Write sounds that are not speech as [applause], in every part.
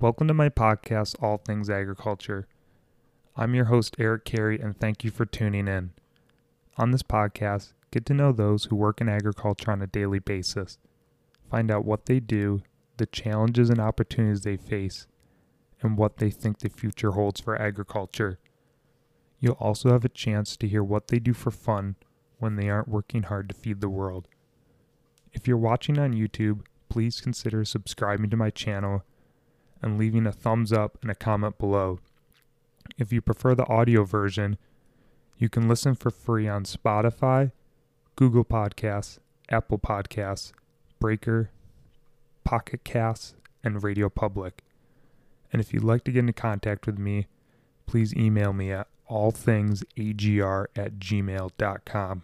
Welcome to my podcast, All Things Agriculture. I'm your host, Eric Carey, and thank you for tuning in. On this podcast, get to know those who work in agriculture on a daily basis. Find out what they do, the challenges and opportunities they face, and what they think the future holds for agriculture. You'll also have a chance to hear what they do for fun when they aren't working hard to feed the world. If you're watching on YouTube, please consider subscribing to my channel and leaving a thumbs up and a comment below. If you prefer the audio version, you can listen for free on Spotify, Google Podcasts, Apple Podcasts, Breaker, Pocket Casts, and Radio Public. And if you'd like to get in contact with me, please email me at allthingsagr at gmail.com.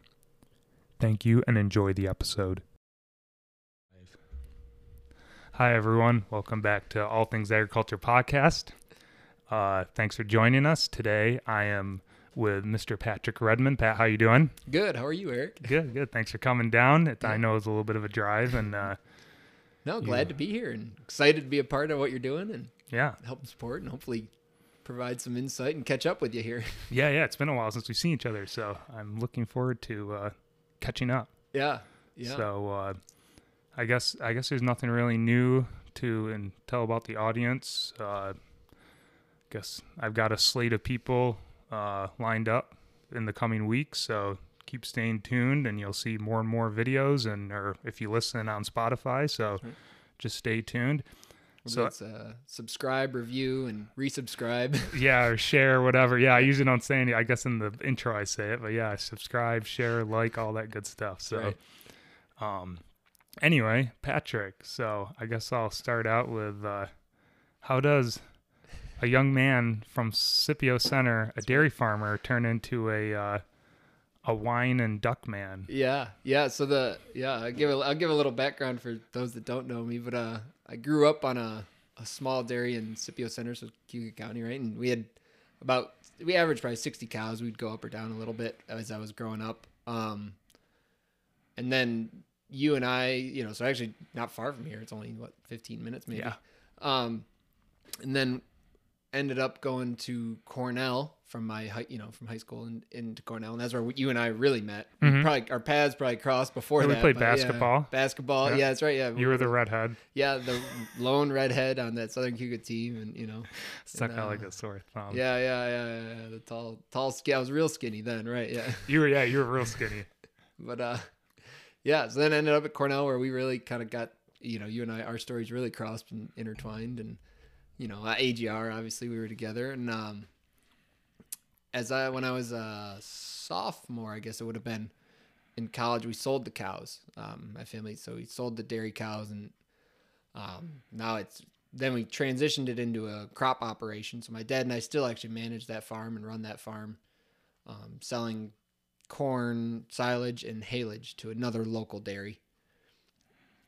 Thank you and enjoy the episode. Hi, everyone. Welcome back to All Things Agriculture Podcast. Uh, thanks for joining us today. I am with Mr. Patrick Redmond. Pat, how you doing? Good. How are you, Eric? Good, good. Thanks for coming down. It, I Yeah. know it's a little bit of a drive, and uh, No, glad to be here and excited to be a part of what you're doing and yeah, help and support and hopefully provide some insight and catch up with you here. [laughs] yeah, yeah. It's been a while since we've seen each other, so I'm looking forward to uh, catching up. Yeah. Yeah. So uh, I guess I guess there's nothing really new to and tell about the audience. Uh, guess I've got a slate of people uh, lined up in the coming weeks, so keep staying tuned, and you'll see more and more videos. And or if you listen on Spotify, so right. just stay tuned. so uh, subscribe, review, and resubscribe. [laughs] Yeah, or share, whatever. Yeah, I usually don't say any. I guess in the intro I say it, but yeah, subscribe, share, like, all that good stuff. So, Right. um, anyway, Patrick. So I guess I'll start out with uh, how does a young man from Scipio Center, a dairy farmer, turn into a uh, a wine and duck man? yeah. Yeah. So the yeah, I'll give a, I'll give a little background for those that don't know me, but uh, I grew up on a, a small dairy in Scipio Center, so Cayuga County, right? And we had about we averaged probably 60 cows. We'd go up or down a little bit as I was growing up. Um, and then you and I, you know, so actually not far from here. It's only what 15 minutes maybe. Yeah. Um, and then ended up going to Cornell from my high, you know, from high school and into Cornell, and that's where you and I really met. Mhm. Probably our paths probably crossed before Yeah, we played but yeah, basketball. basketball, Yeah. yeah. that's right. Yeah, You were the redhead. yeah the lone redhead on that Southern Cayuga team, and you know, Stuck And, out uh, like a sore thumb. yeah, yeah, yeah, yeah, yeah, the tall, tall, skinny. I was real skinny then, right? Yeah, You were. Yeah, you were real skinny. [laughs] but uh, yeah. So then I ended up at Cornell where we really kind of got, you know, you and I, our stories really crossed and intertwined, and you know, at AGR obviously we were together, and um, as I when I was a sophomore, I guess it would have been in college, we sold the cows. Um, my family, so we sold the dairy cows, and um, now it's then we transitioned it into a crop operation. So my dad and I still actually manage that farm and run that farm, um, selling corn, silage, and haylage to another local dairy.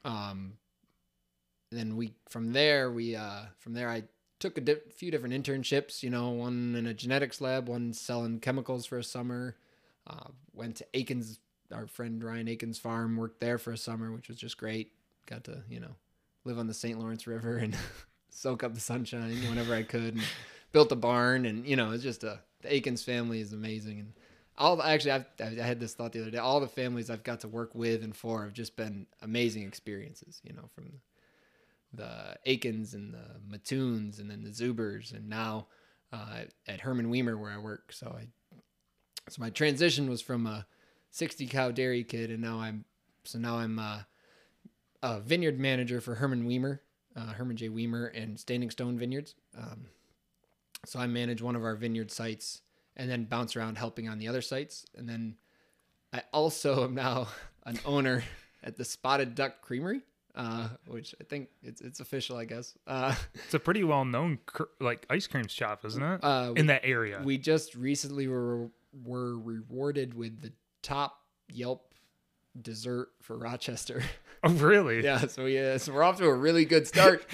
Um, then we from there we uh, from there I took a di- few different internships. You know, one in a genetics lab, one selling chemicals for a summer. Uh, went to Aikens, our friend Ryan Aikens' farm, worked there for a summer, which was just great. Got to you know live on the St. Lawrence River and [laughs] soak up the sunshine whenever I could. And built a barn, and you know it's just a the Aikens family is amazing. And all actually, I've, I had this thought the other day. All the families I've got to work with and for have just been amazing experiences. You know, from the Aikens and the Mattoons and then the Zubers and now uh, at Hermann Wiemer where I work. So I so my transition was from a 60 cow dairy kid and now I'm so now I'm uh, a vineyard manager for Hermann Wiemer, uh, Hermann J. Wiemer and Standing Stone Vineyards. Um, so I manage one of our vineyard sites and then bounce around helping on the other sites. And then I also am now [laughs] an owner at the Spotted Duck Creamery uh, which I think it's it's official, I guess. Uh, It's a pretty well known cr- like ice cream shop, isn't it? uh, In that area. we just recently were were rewarded with the top Yelp dessert for Rochester. [laughs] oh, really? [laughs] yeah, so yeah, so we're off to a really good start.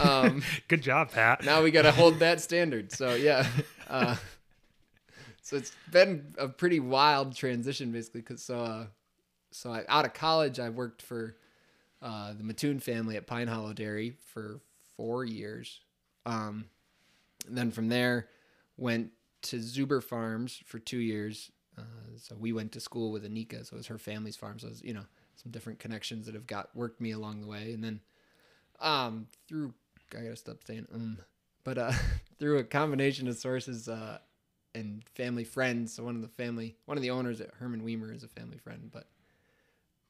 Um, Good job, Pat. now we got to hold that standard. So yeah, uh, so it's been a pretty wild transition, basically. Cause so uh, so I, out of college, I worked for uh, the Mattoon family at Pine Hollow Dairy for four years. Um, then from there, went to Zuber Farms for two years. Uh, so we went to school with Anika, so it was her family's farm. So it was, you know, some different connections that have got worked me along the way. And then um, through, I gotta stop saying um, but uh, [laughs] through a combination of sources uh, and family friends. So one of the family, one of the owners at Hermann Wiemer is a family friend, but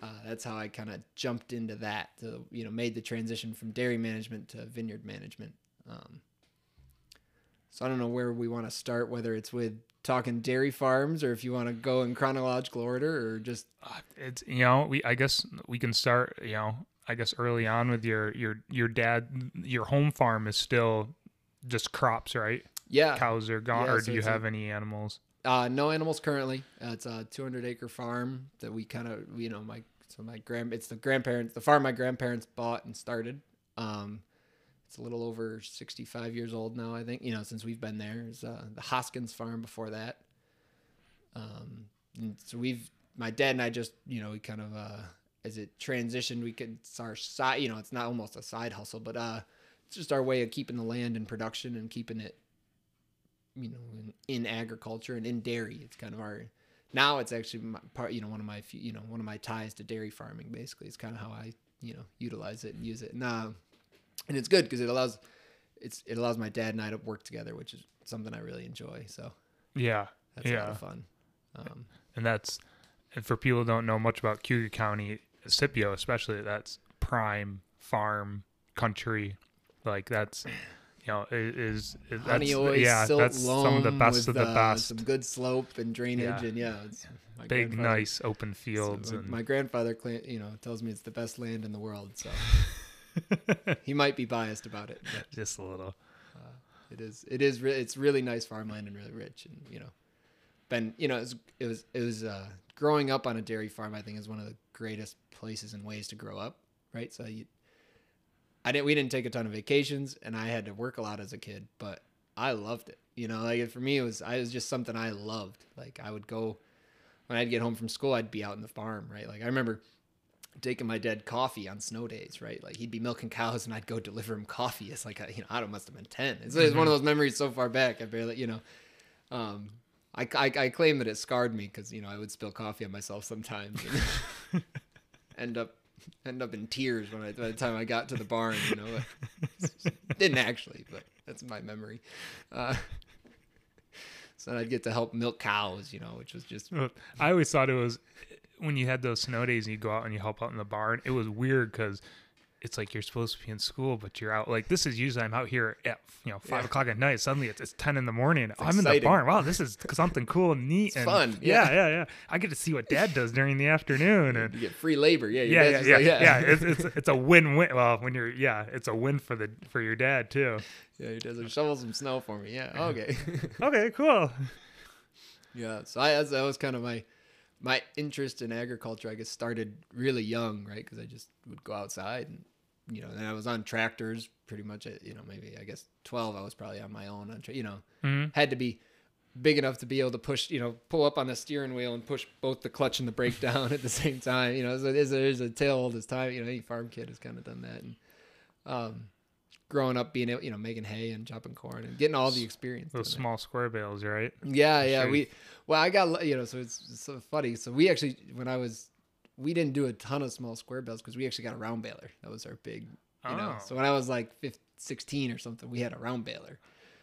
uh, that's how I kind of jumped into that. To, you know, made the transition from dairy management to vineyard management. Um, so I don't know where we want to start, whether it's with talking dairy farms or if you want to go in chronological order or just Uh, It's you know we I guess we can start you know I guess early on with your your your dad your home farm is still just crops right yeah. cows are gone Yeah, or so do you it's a- have any animals Uh, no animals currently. Uh, it's a 200 acre farm that we kind of, you know, my so my grand it's the grandparents the farm my grandparents bought and started. Um, it's a little over 65 years old now, I think. You know, since we've been there. It's uh, the Hoskins farm before that. Um, and so we've my dad and I just, you know, we kind of uh, as it transitioned, we could it's our side. You know, it's not almost a side hustle, but uh, it's just our way of keeping the land in production and keeping it you know in, in agriculture and in dairy it's kind of our now it's actually my part you know one of my few- you know one of my ties to dairy farming basically. It's kind of how i you know utilize it and use it. And uh, and it's good because it allows it's it allows my dad and i to work together which is something i really enjoy so. Yeah that's a lot Yeah. of fun. Um, and that's and for people who don't know much about Cayuga County Scipio especially that's prime farm country. Like that's you know is, is that's, yeah that's some of the best of the uh, best some good slope and drainage Yeah. and yeah big nice open so fields my, and my grandfather you know tells me it's the best land in the world so [laughs] he might be biased about it but just a little It is. It is. Re- it's really nice farmland and really rich, and you know, been you know, it was it was, it was uh, growing up on a dairy farm. I think is one of the greatest places and ways to grow up. Right. So you, I didn't. We didn't take a ton of vacations, and I had to work a lot as a kid, but I loved it. You know, like for me, it was. I was just something I loved. Like I would go when I'd get home from school, I'd be out in the farm. Right. Like I remember taking my dad coffee on snow days, right? Like he'd be milking cows and I'd go deliver him coffee. It's like, a, you know, I don't must have been 10. It's, it's one of those memories so far back. I barely, you know, um, I, I, I claim that it scarred me because, you know, I would spill coffee on myself sometimes and [laughs] end up, [laughs] end up in tears when I, by the time I got to the barn, you know, [laughs] didn't actually, but that's my memory. Uh, [laughs] so I'd get to help milk cows, you know, which was just I always thought it was when you had those snow days and you go out and you help out in the barn. It was weird because it's like you're supposed to be in school, but you're out. Like this is usually I'm out here at you know five Yeah. o'clock at night. Suddenly it's, it's ten in the morning. I'm in the barn. Wow, this is [laughs] something cool and neat. It's and fun, Yeah. yeah. yeah, yeah, I get to see what Dad does during the afternoon, and you get free labor. Yeah, yeah, yeah, yeah, like, yeah. It's, it's [laughs] it's a win win. Well, when you're yeah, it's a win for the for your dad too. Yeah, he does. Shovel some snow for me. Yeah. [laughs] Okay. Okay, cool. yeah. So I that was kind of my my interest in agriculture. I guess started really young, right? Because I just would go outside and you know, and I was on tractors pretty much. At, you know, maybe I guess twelve. I was probably on my own. On tra- you know, Mhm. had to be big enough to be able to push. You know, pull up on the steering wheel and push both the clutch and the brake down [laughs] at the same time. You know, so there's a, there's a tale all this time. You know, any farm kid has kind of done that. And um, growing up, being able, you know, making hay and chopping corn and getting all the experience. Those small square bales, right? Yeah, yeah. sure. We well, I got you know, so it's, it's so funny. So we actually, when I was, we didn't do a ton of small square bales because we actually got a round baler. That was our big, you know. Oh. So when I was like 15, 16 or something, we had a round baler.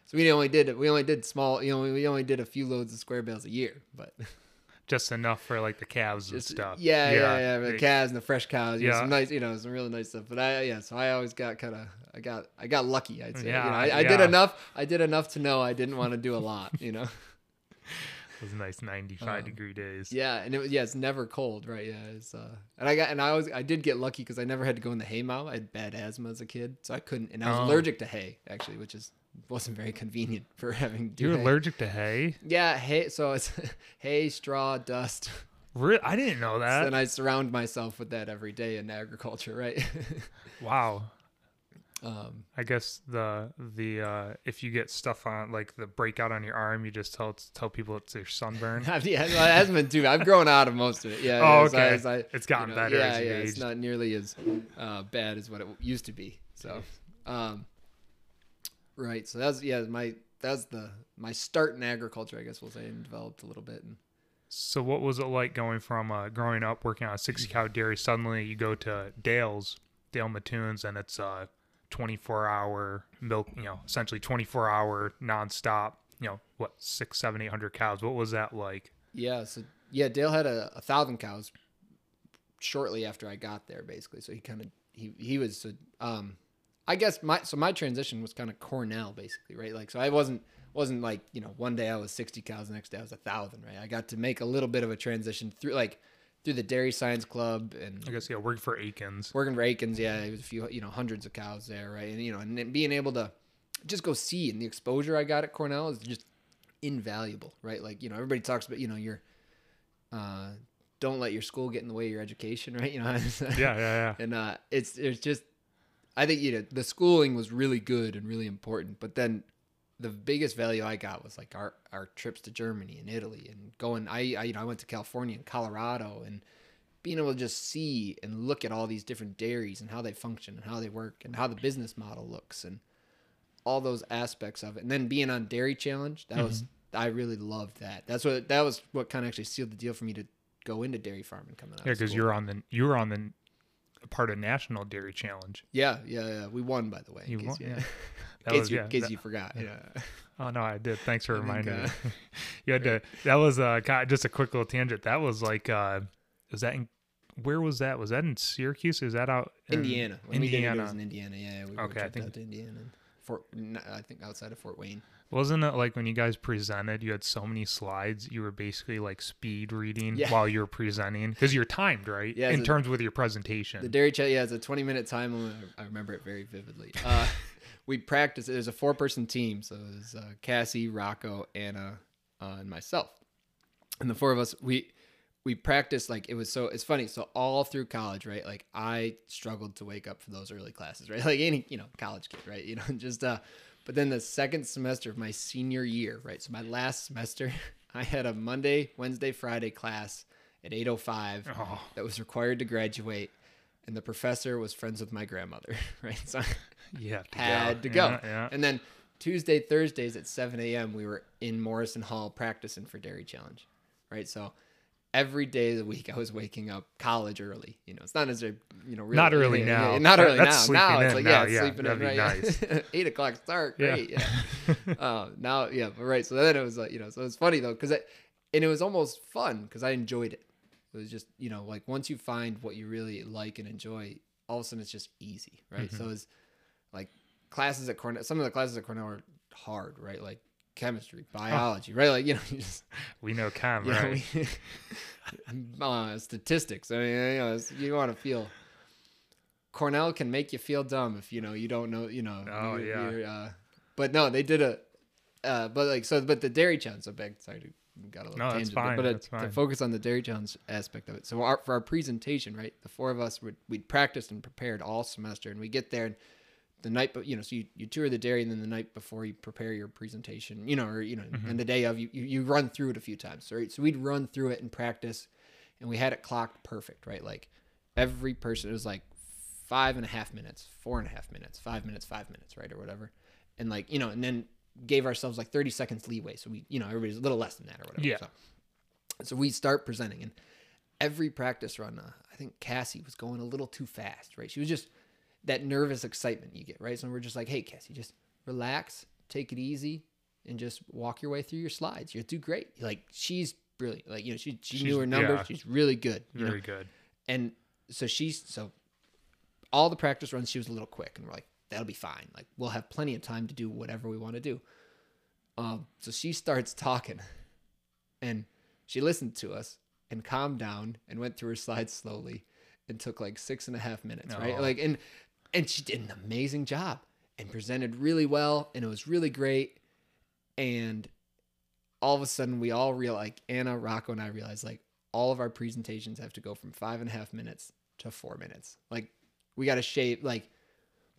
So we only did we only did small, you know, we only did a few loads of square bales a year, but [laughs] Just enough for like the calves and stuff. yeah, yeah, yeah. The they- calves and the fresh cows, yeah, Yeah. some nice, you know, some really nice stuff. But I, yeah, so I always got kind of, I got, I got lucky. I'd say, Yeah, you know, I, I did enough. I did enough to know I didn't want to do a lot, you know. [laughs] Those nice 95 Um, degree days. Yeah, and it was yeah, it's never cold, right? Yeah, it's uh, and I got and I always I did get lucky because I never had to go in the hay mow. I had bad asthma as a kid, so I couldn't, and I was Oh. allergic to hay actually, which is wasn't very convenient [laughs] for having You're hay. allergic to hay? Yeah, hay. So it's [laughs] hay, straw, dust. Re- I didn't know So that. then I surround myself with that every day in agriculture, right? [laughs] wow. Um, I guess the the uh if you get stuff on like the breakout on your arm, you just tell tell people it's your sunburn. [laughs] yeah, it hasn't been too. I've grown out of most of it. Yeah. [laughs] Oh, as I- okay. as I- It's gotten you know, better Yeah, as you yeah. It's not nearly as uh, bad as what it used to be. So, um, Right. So that's yeah my that's the my start in agriculture I guess we'll say and developed a little bit and So what was it like going from uh, growing up working on a 60 cow dairy? Suddenly you go to Dale's, Dale Mattoons, and it's a 24 hour milk, you know, essentially 24 hour nonstop, you know, what, six, seven, eight hundred cows. What was that like? yeah so yeah Dale had a, a thousand cows shortly after I got there basically so he kind of he he was um I guess my so my transition was kind of Cornell basically right like so I wasn't wasn't like you know one day I was 60 cows the next day I was a thousand right I got to make a little bit of a transition through like through the dairy science club and I guess, yeah, working for Aikens. working for Aikens, yeah, it was a few, you know, hundreds of cows there, right? And you know, and then being able to just go see and the exposure I got at Cornell is just invaluable, right? Like you know, everybody talks about you know your uh, don't let your school get in the way of your education, [laughs] right? You know, Yeah, yeah, yeah. and uh, it's it's just I think you know the schooling was really good and really important, but then the biggest value I got was like our our trips to Germany and Italy and going. I, I you know I went to California and Colorado and being able to just see and look at all these different dairies and how they function and how they work and how the business model looks and all those aspects of it. And then being on Dairy Challenge, that was mm-hmm. I really loved that. That's what that was what kind of actually sealed the deal for me to go into dairy farming coming out. Yeah, because you're on the you were on the part of National Dairy Challenge. Yeah, yeah, yeah. We won, by the way. You won, yeah. [laughs] That case was you, yeah. that- you forgot. Yeah. [laughs] oh no, I did. Thanks for [laughs] I think, reminding uh, me. you had to. That was uh just a quick little tangent. That was like uh, was that in where was that? Was that in Syracuse? Is that out in Indiana. When we did it, Indiana. was in Indiana. Yeah, we Okay, I think- out to Indiana. Fort, I think outside of Fort Wayne. Wasn't it like when you guys presented, you had so many slides, you were basically like speed reading Yeah. while you were presenting because you're timed, right? Yeah, in the- terms with your presentation. The dairy chat, yeah, it's a 20 minute time limit. I remember it very vividly. Uh, we practiced. It was a four person team, so it was uh, Cassie, Rocco, Anna, uh, and myself. And the four of us, we we practiced like it was so. It's funny. So all through college, right? Like I struggled to wake up for those early classes, right? [laughs] Like any you know college kid, right? You know, [laughs] just uh. But then the second semester of my senior year, right? So my last semester, [laughs] I had a Monday, Wednesday, Friday class at 8:05 oh, that was required to graduate and the professor was friends with my grandmother right so you have to had go. to go Yeah, yeah. and then tuesday thursdays at 7 a.m we were in morrison hall practicing for dairy challenge right so every day of the week i was waking up college early you know it's not necessarily you know really, Not early yeah, [laughs] now. yeah, not early that's now now it's like now, yeah, yeah, sleeping in right nice. [laughs] eight o'clock start Yeah. great yeah, [laughs] uh, now yeah but right so then it was like you know so it's funny though because it and it was almost fun because i enjoyed it it was just you know like once you find what you really like and enjoy all of a sudden it's just easy right Mm-hmm. so it's classes at cornell some of the classes at cornell are hard right? Like chemistry biology right? Like you know [laughs] you just we know yeah, right? we- [laughs] uh, statistics. I mean you know it's- you want to feel cornell can make you feel dumb if you know you don't know you know Oh, you're- yeah. you're, uh, but no they did a uh, but like so but the dairy challenge so big sorry got a little No, tangent, but- fine, but that's to focus on the dairy challenge aspect of it. So our, for our presentation right the four of us would we'd practiced and prepared all semester and we get there and the night but you know so you, you tour the dairy and then the night before you prepare your presentation you know or you know Mm-hmm. and the day of you, you you run through it a few times right? So we'd run through it and practice and we had it clocked perfect right? Like every person it was like five and a half minutes four and a half minutes five minutes five minutes right or whatever. And like you know and then gave ourselves like 30 seconds leeway so we you know everybody's a little less than that or whatever Yeah. so, so we start presenting and every practice run uh, i think cassie was going a little too fast right? She was just that nervous excitement you get right? So we're just like hey cassie just relax take it easy and just walk your way through your slides. You'll do great. Like she's brilliant. Like you know she, she She's- knew her numbers yeah. she's really good you know? Very good. and so she's so all the practice runs she was a little quick and we're like that'll be fine. Like we'll have plenty of time to do whatever we want to do. Um so she starts talking and she listened to us and calmed down and went through her slides slowly and took like six and a half minutes right? Like and and she did an amazing job and presented really well and it was really great and all of a sudden we all real like Anna, Rocco, and I realized like all of our presentations have to go from five and a half minutes to four minutes. Like we got to shape like,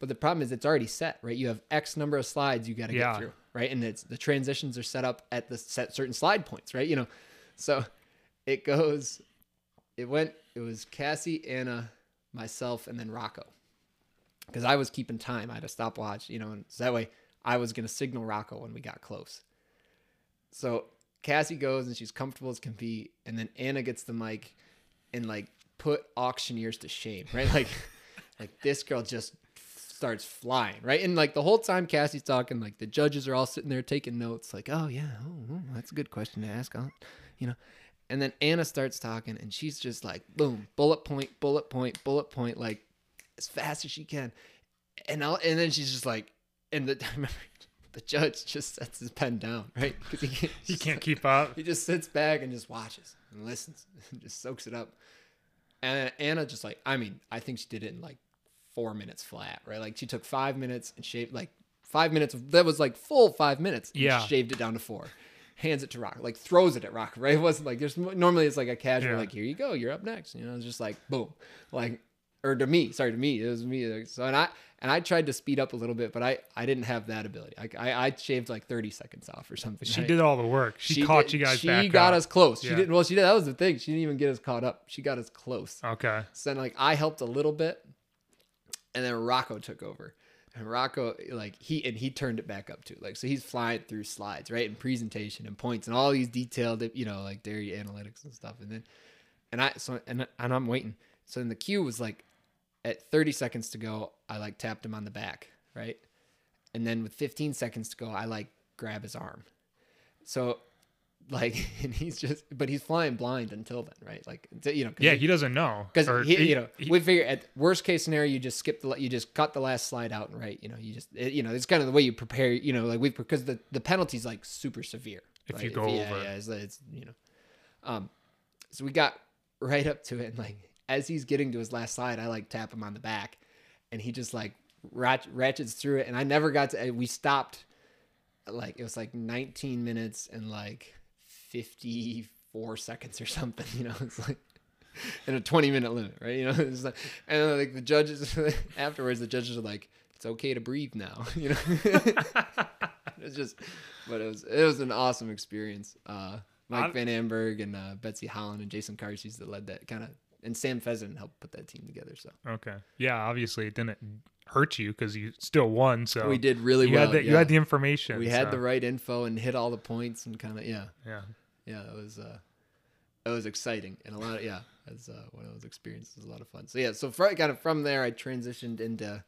but the problem is it's already set, right? You have X number of slides you got to Yeah. get through, right? And it's the transitions are set up at the set certain slide points, right? You know, so it goes. It went. It was Cassie, Anna, myself, and then Rocco, because I was keeping time. I had a stopwatch, you know, and so that way I was gonna signal Rocco when we got close. So Cassie goes and she's comfortable as can be, and then Anna gets the mic and like put auctioneers to shame, right? Like, [laughs] like this girl just starts flying, right? And like the whole time Cassie's talking, like the judges are all sitting there taking notes, like, oh yeah, oh, oh, that's a good question to ask, I'll, you know. And then Anna starts talking, and she's just like, boom, bullet point, bullet point, bullet point, like as fast as she can. And I'll, and then she's just like, and the [laughs] the judge just sets his pen down, right? Because [laughs] he can't, He can't keep up. he just sits back and just watches and listens [laughs] and just soaks it up. And Anna just like, I mean, I think she did it in like four minutes flat, right? Like she took five minutes and shaved like five minutes. That was like full five minutes. and Yeah. Shaved it down to four. Hands it to Rock, like throws it at Rock, right? It wasn't like there's normally it's like a casual, Yeah. like here you go, you're up next. You know, it's just like boom, like or to me, sorry to me, it was me. So and I and I tried to speed up a little bit, but I I didn't have that ability. I I, I shaved like 30 seconds off or something. She right? did all the work. She, caught did- you guys She got up. us close. She didn't. Well, she did. That was the thing. She didn't even get us caught up. She got us close. Okay. So then, like, I helped a little bit, and then Rocco took over. And Rocco, like, he and he turned it back up too. Like, so he's flying through slides, right, and presentation and points and all these detailed, you know, like dairy analytics and stuff. And then, and I so and and I'm waiting. So then the cue was like, at 30 seconds to go, I like tapped him on the back, right, and then with 15 seconds to go, I like grab his arm. So like [laughs] and he's just but he's flying blind until then right like you know Yeah, he- he doesn't know. because you know he- we figure at worst case scenario you just skip the you just cut the last slide out and right you know you just it, you know it's kind of the way you prepare you know like we because the the penalty's like super severe If right? you go yeah, over. yeah it's, it's you know um so we got right up to it and like as he's getting to his last slide I like tap him on the back and he just like rat, ratchets through it and I never got to we stopped like it was like 19 minutes and like 54 seconds or something [laughs] you know it's like in a 20 minute limit right? You know [laughs] it's like and like the judges [laughs] afterwards the judges are like it's okay to breathe now you know? It's just but it was it was an awesome experience. Uh mike van amburgh and uh, betsy holland and jason Karszes that led that kind of and sam Pheasant helped put that team together so Okay. Yeah, obviously it didn't hurt you because you still won. So we did really you well had the, you had the information. we had the right info and hit all the points and kind of yeah Yeah. yeah, it was uh, it was exciting and a lot of yeah, it's uh, one of those experiences. Was a lot of fun. So yeah, so fr- kind of from there, I transitioned into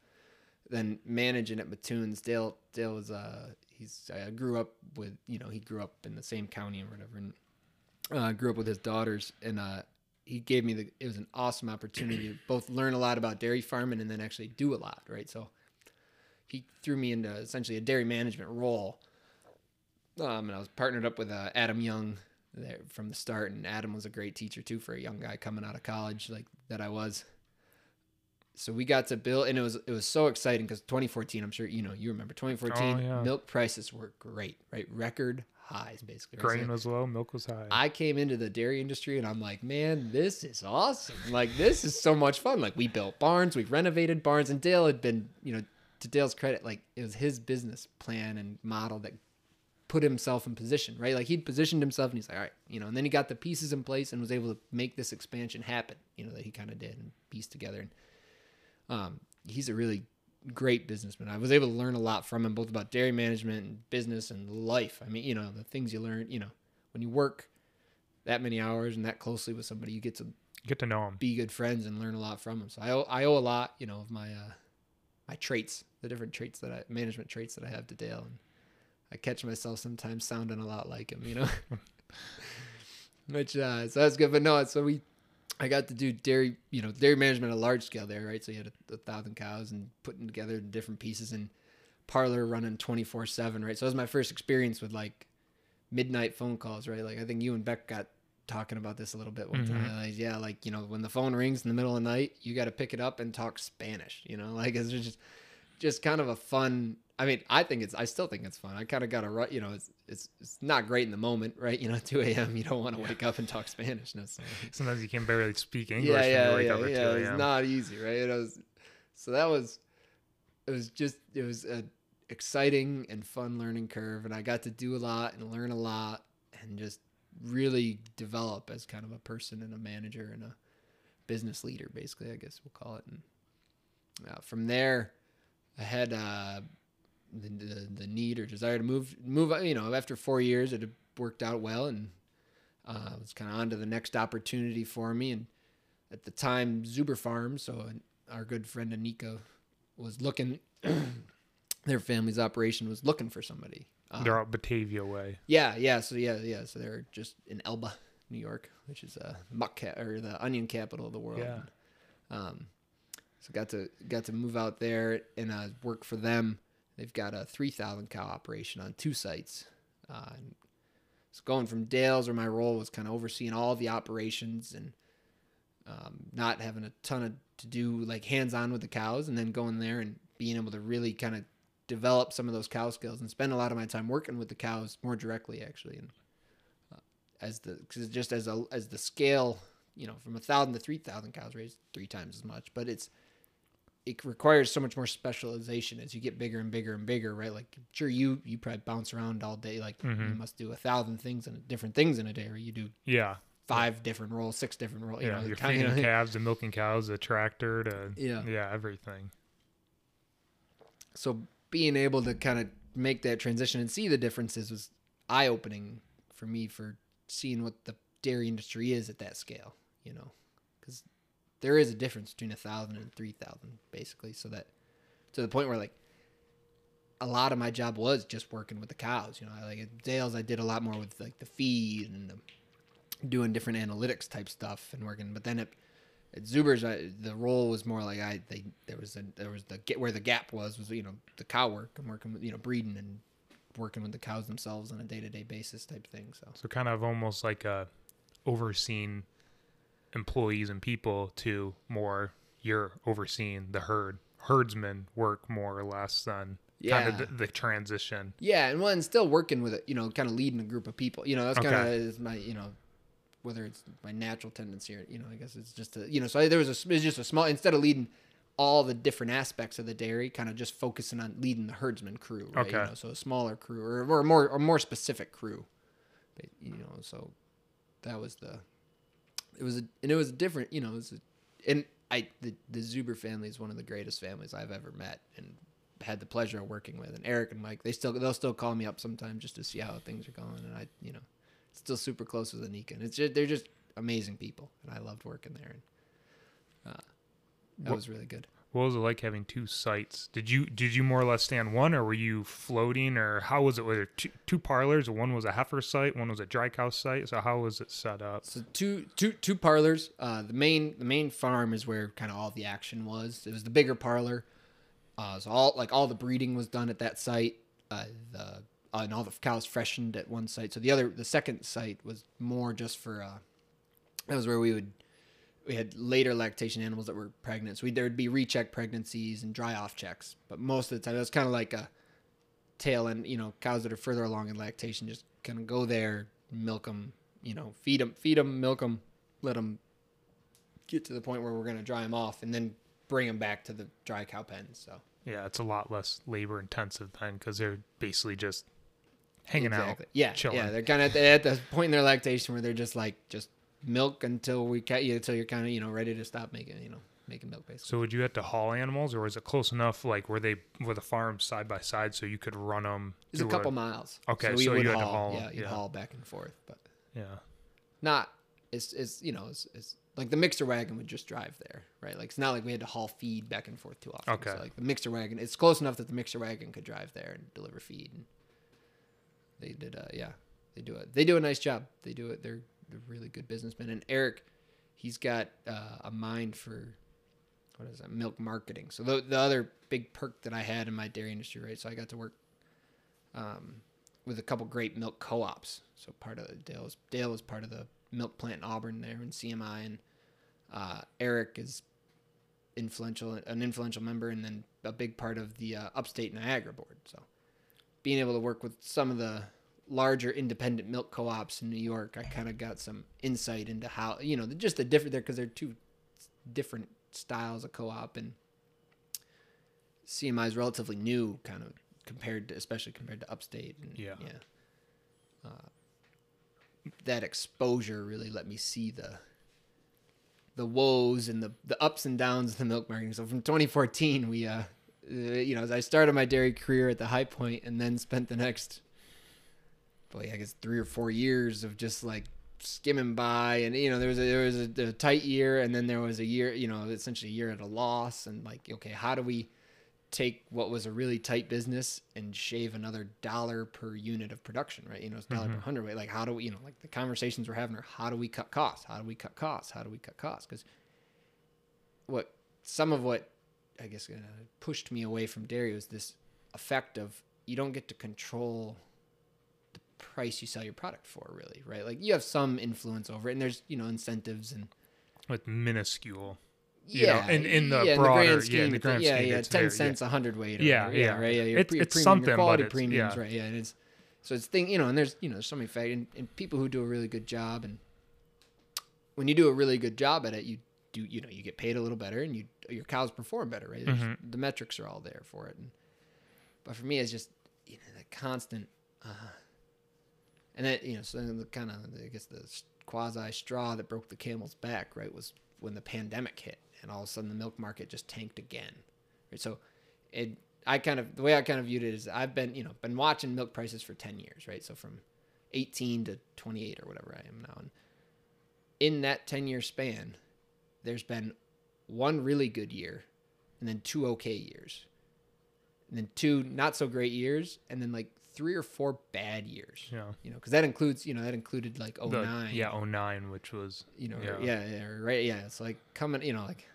then managing at Mattoons. Dale Dale was uh he's I grew up with you know he grew up in the same county or whatever and uh, grew up with his daughters and uh he gave me the it was an awesome opportunity to both learn a lot about dairy farming and then actually do a lot right so he threw me into essentially a dairy management role um, and I was partnered up with uh, Adam Young there from the start, and Adam was a great teacher too for a young guy coming out of college like that I was. So we got to build, and it was it was so exciting because 2014, I'm sure you know you remember 2014 Oh, yeah. milk prices were great, right? Record highs basically. right? So Grain was low, milk was high. I came into the dairy industry and I'm like, man, this is awesome. Like, this is so much fun. Like, we built barns, we've renovated barns, and Dale had been, you know, to Dale's credit, like, it was his business plan and model that put himself in position, right? Like, he'd positioned himself and he's like, all right, you know, and then he got the pieces in place and was able to make this expansion happen, you know, that he kind of did and pieced together. And um, he's a really great businessman. I was able to learn a lot from him, both about dairy management and business and life. I mean, you know, the things you learn, you know, when you work that many hours and that closely with somebody, you get to Get to know them, be good friends and learn a lot from them. So I owe, I owe a lot, you know, of my uh, my traits, the different traits that I management traits that I have to Dale, and I catch myself sometimes sounding a lot like him, you know. [laughs] [laughs] Which uh, so that's good, but no, so we I got to do dairy, you know, dairy management at a large scale there, right? So you had a, a thousand cows and putting together different pieces and parlor running 24 seven, right? So that was my first experience with like midnight phone calls, right? Like I think you and Beck got talking about this a little bit one Mhm. time. Like, yeah, like, you know, when the phone rings in the middle of the night, you got to pick it up and talk Spanish, you know, [laughs] like it's just, just kind of a fun, I mean, I think it's, I still think it's fun. I kind of got to, you know, it's, it's, it's not great in the moment, right? You know, [laughs] 2 a.m. You don't want to wake up and talk Spanish necessarily [laughs] Sometimes you can barely speak English yeah, when yeah, you wake yeah, up at yeah. 2 It not easy, right? It was, so that was, it was just, it was a exciting and fun learning curve, and I got to do a lot and learn a lot, and just really develop as kind of a person and a manager and a business leader, basically, I guess we'll call it. And uh, from there, I had uh, the, the the need or desire to move move. You know, after four years, it had worked out well, and uh, it was kind of on to the next opportunity for me. And at the time, Zuber Farm, so our good friend Anika was looking. [clears throat] their family's operation was looking for somebody. Uh, They're out Batavia way. yeah, yeah. So yeah, yeah. So they're just in Elba, New York, which is a muck ca- or the onion capital of the world. Yeah. Um, so got to got to move out there and uh, work for them. They've got a three thousand cow operation on two sites. Uh, so going from Dales, where my role was kind of overseeing all the operations and um, not having a ton of to do like hands on with the cows, and then going there and being able to really kind of develop some of those cow skills and spend a lot of my time working with the cows more directly actually and uh, as the cause just as a as the scale you know from a thousand to three thousand cows raised three times as much but it's it requires so much more specialization as you get bigger and bigger and bigger right like sure you you probably bounce around all day like you Mhm. must do a thousand things and different things in a day or you do Yeah. five different roles six different roles you Yeah. know You're of- feeding calves, the milking cows, a tractor, to Yeah. yeah, everything. so being able to kind of make that transition and see the differences was eye opening for me for seeing what the dairy industry is at that scale, you know, there is a difference between a thousand and three thousand, basically. So that to the point where like a lot of my job was just working with the cows, you know, I, like at Dales, I did a lot more with like the feed and the, doing different analytics type stuff and working, but then it at Zuber's, I, the role was more like I they there was a there was the get where the gap was was you know the cow work and working with you know breeding and working with the cows themselves on a day to day basis type thing. So So kind of almost like a overseeing employees and people to more you're overseeing the herd. Herdsmen work more or less than kind of the, the transition. yeah, and one still working with it, you know, kind of leading a group of people. You know, that's kind of Okay. is my you know whether it's my natural tendency or you know I guess it's just a you know so I, there was a it's just a small instead of leading all the different aspects of the dairy, kind of just focusing on leading the herdsman crew, right? You Okay. know, so a smaller crew or, or more or more specific crew, you know. So that was the it was a, and it was different, you know. It was a, and I the the Zuber family is one of the greatest families I've ever met and had the pleasure of working with. And Eric and Mike, they still they'll still call me up sometimes just to see how things are going, and I you know still super close with Anika, and it's just, they're just amazing people, and I loved working there. And uh, that What- was really good. What was it like having two sites? Did you did you more or less stay on one, or were you floating, or how was it? Were there two, two parlors? One was a heifer site, one was a dry cow site. So how was it set up? So two two two parlors. Uh, the main the main farm is where kind of all the action was. It was the bigger parlor. Uh, so all like all the breeding was done at that site. Uh, the uh, and all the cows freshened at one site. So the other the second site was more just for. Uh, that was where we would we had later lactation animals that were pregnant. So we, there would be recheck pregnancies and dry off checks. But most of the time, it was kind of like a tail end. You know, cows that are further along in lactation just kind of go there, milk them. You know, feed them, feed them, milk them, let them get to the point where we're gonna dry them off, and then bring them back to the dry cow pens. So Yeah, it's a lot less labor intensive then because they're basically just hanging Exactly. out. Yeah, chilling. yeah. They're kind of at the, at the point in their lactation where they're just like just milk until we cat you until you're kind of you know ready to stop making you know making milk basically. So would you have to haul animals, or was it close enough? Like were they were the farms side by side so you could run them? It's a couple miles. Okay, we so would you had to haul, haul, Yeah, you yeah. haul back and forth, but Yeah. not. It's it's you know it's, it's like the mixer wagon would just drive there, right? Like it's not like we had to haul feed back and forth too often. Okay. So like the mixer wagon, it's close enough that the mixer wagon could drive there and deliver feed. And they did, uh, yeah, they do it. They do a nice job. They do it. They're they're really good businessmen. And Eric, he's got uh, a mind for what is that milk marketing. So the the other big perk that I had in my dairy industry, right? So I got to work um, with a couple great milk co-ops. So part of Dale was Dale is part of the milk plant in Auburn there in CMI, and uh, Eric is influential, an influential member, and then a big part of the uh, Upstate Niagara board. So being able to work with some of the larger independent milk co-ops in New York, I kind of got some insight into how you know just the different there because they're two different styles of co-op and CMI is relatively new, kind of compared to, especially compared to Upstate. And, Yeah. yeah. Uh, that exposure really let me see the the woes and the the ups and downs of the milk marketing. So from 2014, we uh, you know, as I started my dairy career at the high point, and then spent the next, boy, I guess three or four years of just like skimming by, and you know, there was a, there was a, a tight year, and then there was a year, you know, essentially a year at a loss, and like, okay, how do we take what was a really tight business and shave another dollar per unit of production, right? You know, it's dollar per hundredweight. Like, how do we, you know, like the conversations we're having are how do we cut costs? How do we cut costs? How do we cut costs? Because what some of what I guess uh, pushed me away from dairy was this effect of you don't get to control price you sell your product for, really, right? Like you have some influence over it, and there's you know incentives and With minuscule. you yeah, know, in- in the yeah, broader- grand yeah, in scheme the grand yeah, scheme, yeah, ten very- cents a hundredweight, or Yeah, whatever, yeah. right, yeah, your, It's- your it's premium, something, your quality premiums, yeah. right? Yeah, and it's so it's thing, you know, and there's you know there's so many factors, and, and people who do a really good job, and when you do a really good job at it, you do you know you get paid a little better, and you your cows perform better, right? Mhm. The metrics are all there for it, and but for me, it's just you know the constant, uh, and that you know so the kind of I guess the quasi straw that broke the camel's back, right, was when the pandemic hit, and all of a sudden the milk market just tanked again, right? So it I kind of the way I kind of viewed it is I've been you know been watching milk prices for ten years, right? So from eighteen to twenty eight or whatever I am now, and in that ten year span, there's been one really good year, and then two okay years, and then two not so great years, and then like three or four bad years. Yeah. You know, because that includes you know that included like oh The- nine. yeah, 09, which was You know, Yeah. yeah, yeah, right, yeah. It's like coming, you know, like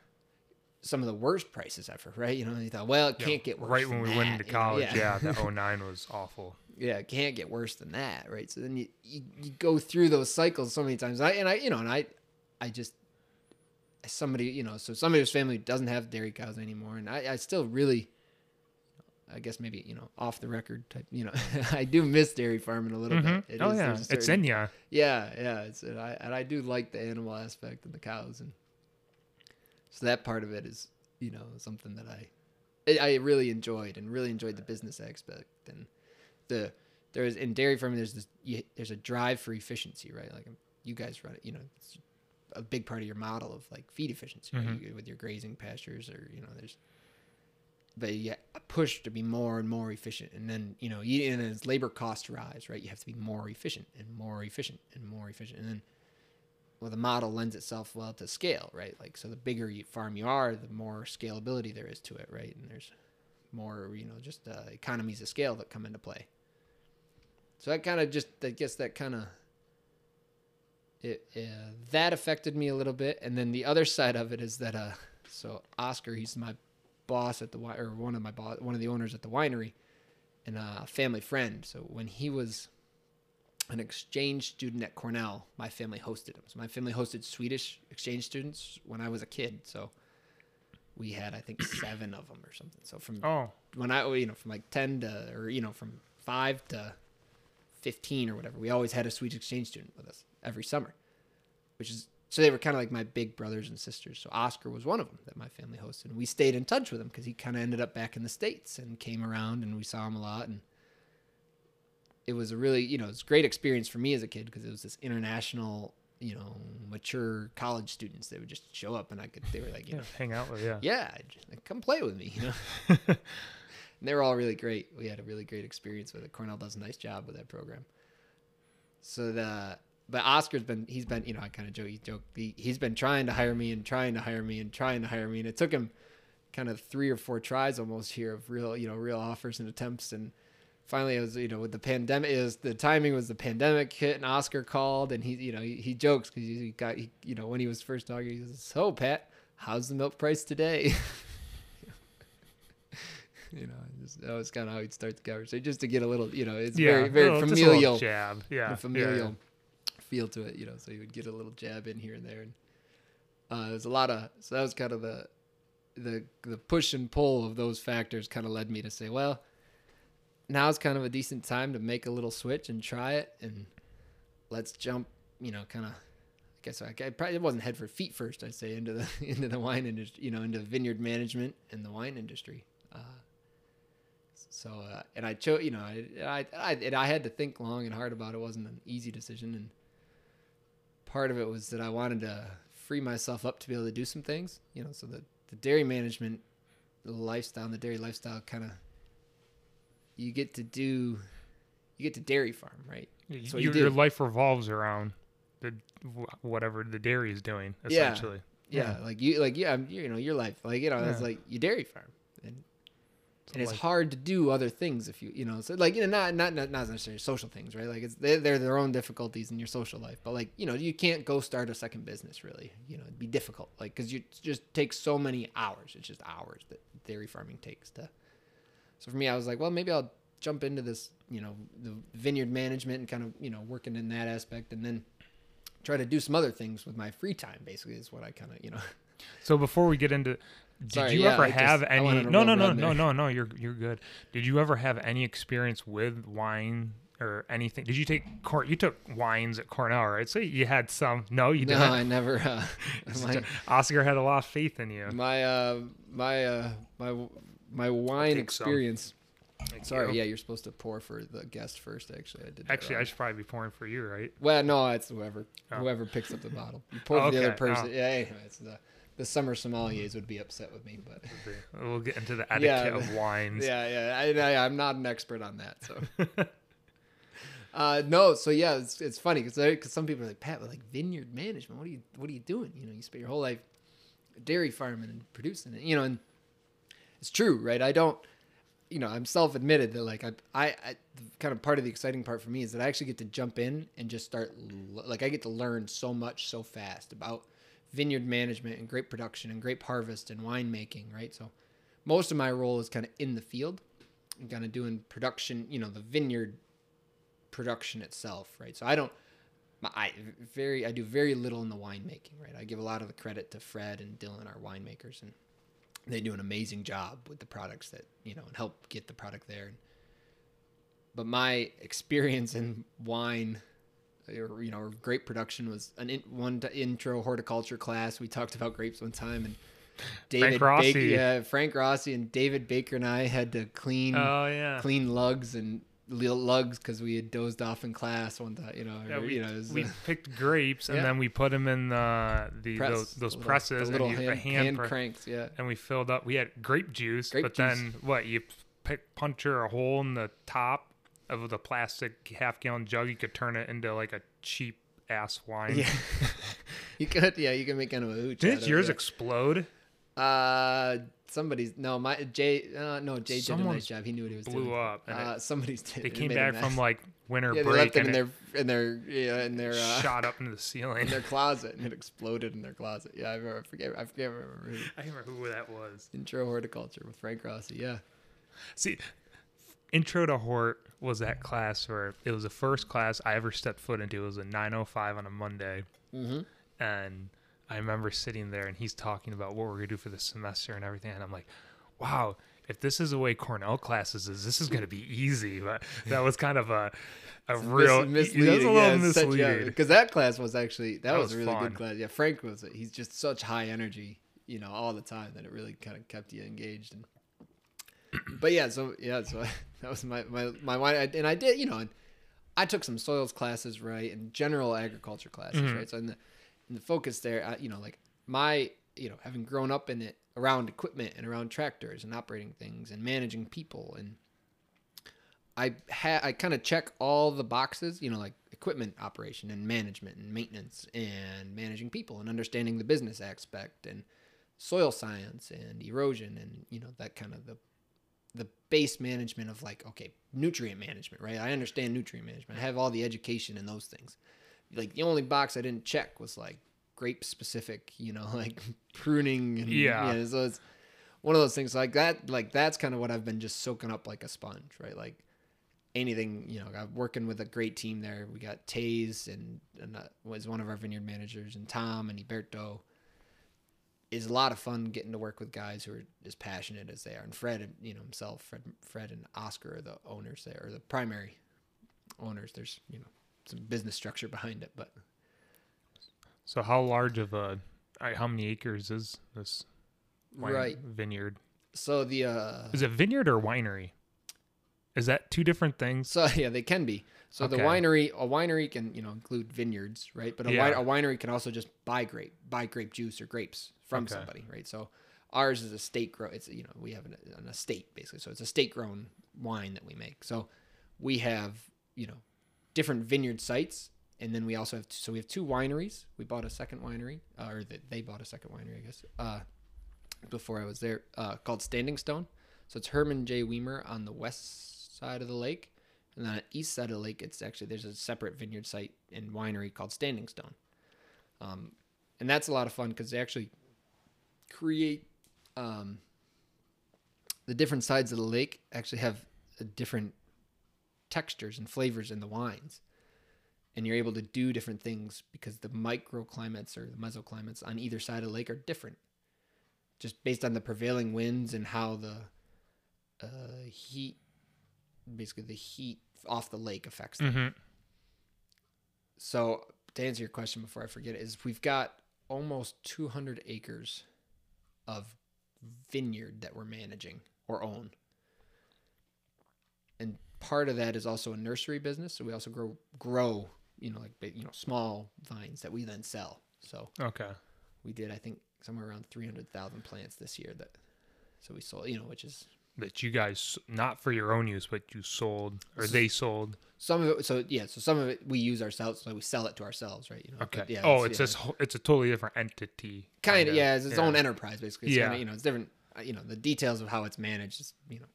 some of the worst prices ever, right? You know, you thought, well, it yeah, can't get worse. right when we went that, into you know? college. yeah, Yeah, the [laughs] 09 was awful. yeah, it can't get worse than that, right? So then you, you, you go through those cycles so many times. And I and I, you know, and I, I just somebody, you know, so somebody whose family doesn't have dairy cows anymore, and I, I still really, I guess maybe you know, off the record type, you know, [laughs] I do miss dairy farming a little Mhm. bit. It Oh is- yeah, a it's in ya. yeah, yeah. It's and I and I do like the animal aspect and the cows, and so that part of it is you know something that I I really enjoyed and really enjoyed the business aspect and the there's in dairy farming there's this you, there's a drive for efficiency right like you guys run it you know it's a big part of your model of like feed efficiency right? Mhm. You- with your grazing pastures or you know there's get push to be more and more efficient. And then you know and as labor costs rise right you have to be more efficient and more efficient and more efficient. And then well the model lends itself well to scale right? Like so the bigger you farm you are the more scalability there is to it right? And there's more you know just uh, economies of scale that come into play. So that kind of just i guess that kind of it uh, that affected me a little bit. And then the other side of it is that uh so oscar he's my boss at the or one of my boss one of the owners at the winery and a family friend so when he was an exchange student at Cornell. My family hosted him. So my family hosted Swedish exchange students when I was a kid. So we had I think [coughs] seven of them or something. So from Oh, when I you know from like ten to or you know from five to fifteen or whatever, we always had a Swedish exchange student with us every summer, which is so they were kind of like my big brothers and sisters. So Oscar was one of them that my family hosted, and we stayed in touch with him because he kind of ended up back in the states and came around, and we saw him a lot, and it was a really you know it's a great experience for me as a kid because it was this international you know mature college students they would just show up and I could they were like you yeah, know hang out with [laughs] yeah. yeah, just, like, come play with me, you know. [laughs] and they were all really great. We had a really great experience with it. Cornell does a nice job with that program. So the but Oscar's been he's been you know I kind of joke he joke he, he's been trying to hire me and trying to hire me and trying to hire me and it took him kind of three or four tries almost here of real you know real offers and attempts and finally it was you know with the pandemic is the timing was the pandemic hit and Oscar called and he you know he, he jokes because he got he, you know when he was first talking he says so Pat how's the milk price today [laughs] you know just, that was kind of how he'd start the conversation just to get a little you know it's yeah, very very little- just a familial jab. Yeah, familial yeah. Feel to it, you know. So you would get a little jab in here and there, and uh, there's a lot of so that was kind of the the the push and pull of those factors kind of led me to say, well, now's kind of a decent time to make a little switch and try it, and let's jump, you know, kind of. I guess I, I probably it wasn't head for feet first. I'd say into the [laughs] into the wine industry, you know, into vineyard management and the wine industry. Uh, so uh, and I chose, you know, I I I, I had to think long and hard about it. it. wasn't an easy decision, and part of it was that I wanted to free myself up to be able to do some things, you know. So the the dairy management the lifestyle and the dairy lifestyle kind of you get to do you get to dairy farm, right? That's what you your, life revolves around the whatever the dairy is doing Yeah. essentially. Yeah, like you like yeah, you know, your life. Like, you know, it's like you dairy farm. And So, and it's like, hard to do other things if you you know so like you know not not not not necessarily social things right? Like it's they're, they're their own difficulties in your social life but like you know you can't go start a second business really. You know it'd be difficult like because you just takes so many hours. It's just hours that dairy farming takes to so for me i was like well maybe i'll jump into this you know the vineyard management and kind of you know working in that aspect and then try to do some other things with my free time basically is what i kind of you know. So before we get into, did Sorry, you yeah, ever I have I any? went on a No, no, no, no, there. no, no. You're you're good. Did you ever have any experience with wine or anything? Did you take Cor- You took wines at Cornell, right? So you had some. No, you didn't. No, I never uh, [laughs] [laughs] my, Oscar had a lot of faith in you. my uh my uh my my wine experience sorry you. yeah you're supposed to pour for the guest first actually i did Actually, I should probably be pouring for you, right? well no it's whoever Oh. whoever picks up the bottle you pour Oh, for the other person Oh. yeah anyways the the summer sommeliers would be upset with me but We'll get into the [laughs] etiquette Yeah, of wines. yeah yeah. I, i'm not an expert on that so. [laughs] Uh no so yeah it's, it's funny because some people are like pat like vineyard management what are you what are you doing? You know you spend your whole life dairy farming and producing it you know and it's true right? I don't you know i'm self-admitted that like i i, I kind of part of the exciting part for me is that i actually get to jump in and just start like i get to learn so much so fast about vineyard management and grape production and grape harvest and winemaking right so most of my role is kind of in the field kind of doing production you know the vineyard production itself right so i don't I very I do very little in the winemaking, right? I give a lot of the credit to Fred and Dylan, our winemakers, and they do an amazing job with the products that you know and help get the product there. But my [laughs] experience in wine, or you know, grape production was an in, one intro horticulture class. We talked about grapes one time, and [laughs] David Rossi. Baker, yeah, Frank Rossi and David Baker and I had to clean Oh yeah. clean lugs and lugs because we had dozed off in class one time. You know, Yeah, or, we, you know, was, we uh, [laughs] picked grapes and Yeah. then we put them in the the press, those, those little- presses the little and hand, hand, hand cranks. Yeah, and we filled up. We had grape juice, Grape but juice. then what? You pick, puncture a hole in the top of the plastic half gallon jug. You could turn it into like a cheap ass wine. yeah. [laughs] you could, yeah, you can make kind of a hooch. out Did of yours it. explode? Uh, somebody's no, my Jay. Uh, no, Jay did a nice job. He knew what he was Blew doing. up. And Uh, somebody's did. they came back from like winter [laughs] yeah, break and in it their in their yeah in their uh, shot up into the ceiling. in their [laughs] closet and it exploded in their closet. Yeah, I remember. I forget. I forget. I remember who- I remember who that was. Intro horticulture with Frank Rossi. Yeah. See, Intro to Hort was that class where it was the first class I ever stepped foot into. It was a 9:05 on a Monday, Mm-hmm. and I remember sitting there and he's talking about what we're gonna do for the semester and everything, and I'm like, wow. If this is the way Cornell classes is, this is going to be easy. But that was kind of a a real Mis- that was a little yeah, misleading. because that class was actually that, That was, was a really fun. good class. Yeah, Frank was. He's just such high energy, you know, all the time that it really kind of kept you engaged. And but yeah, so yeah, so [laughs] that was my my my wine, and I did, you know, and I took some soils classes, right, and general agriculture classes, Mhm. right. So in the in the focus there, I, you know, like my you know having grown up in it around equipment and around tractors and operating things and managing people and I ha- I kind of check all the boxes, you know, like equipment operation and management and maintenance and managing people and understanding the business aspect and soil science and erosion and you know that kind of the the base management of like okay nutrient management right? I understand nutrient management. I have all the education in those things. Like the only box i didn't check was like grape specific you know [laughs] like pruning and Yeah. so it's one of those things like that like that's kind of what i've been just soaking up like a sponge right? Like anything you know i'm working with a great team there. We got taze and, and uh, was one of our vineyard managers and tom and Iberto is a lot of fun getting to work with guys who are as passionate as they are and fred you know himself fred fred and oscar are the owners there or the primary owners there's you know some business structure behind it but So how large of a, how many acres is this right vineyard? so the uh Is it vineyard or winery? Is that two different things? So [laughs] yeah, they can be. So the winery, a winery can you know include vineyards, right? But a, Yeah. a winery can also just buy grape, buy grape juice or grapes from Okay. somebody, right? So ours is a state grow. It's you know we have an, an estate basically, so it's a state grown wine that we make. So we have you know different vineyard sites, and then we also have so we have two wineries. We bought a second winery, uh, or they, they bought a second winery, I guess, uh, before I was there, uh, called Standing Stone. So it's Hermann J. Wiemer on the west side of the lake, and then on the east side of the lake, it's actually there's a separate vineyard site and winery called Standing Stone. Um, and that's a lot of fun because they actually create um, the different sides of the lake actually have a different textures and flavors in the wines. And you're able to do different things because the microclimates or the mesoclimates on either side of the lake are different. Just based on the prevailing winds and how the uh, heat basically the heat off the lake affects them. Mm-hmm. so to answer your question before I forget it, is we've got almost 200 acres of vineyard that we're managing or own. And part of that is also a nursery business, so we also grow grow, you know, like you know, small vines that we then sell. So Okay. we did I think somewhere around 300,000 plants this year that so we sold, you know, which is That you guys not for your own use, but you sold or they sold. some of it so yeah, so some of it we use ourselves, so we sell it to ourselves, right? You know. Okay. but yeah, oh, it's yeah. this. It's a totally different entity. kind of yeah it's its own enterprise basically it's Yeah. kinda, you know it's different uh, you know the details of how it's managed is you know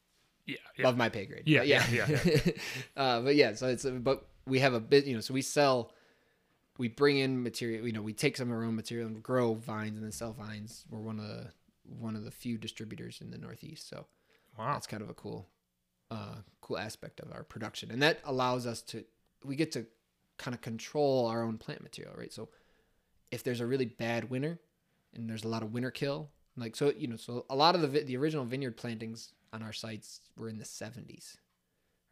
Yeah. Yeah. above my pay grade Yeah, But yeah, yeah, [laughs] uh, but yeah so it's but we have a bit you know so we sell we bring in material you know we take some of our own material and grow vines and then sell vines we're one of the one of the few distributors in the northeast so Wow. that's kind of a cool uh cool aspect of our production. And that allows us to we get to kind of control our own plant material right? So if there's a really bad winter and there's a lot of winter kill like so you know so a lot of the the original vineyard plantings on our sites were in the 70s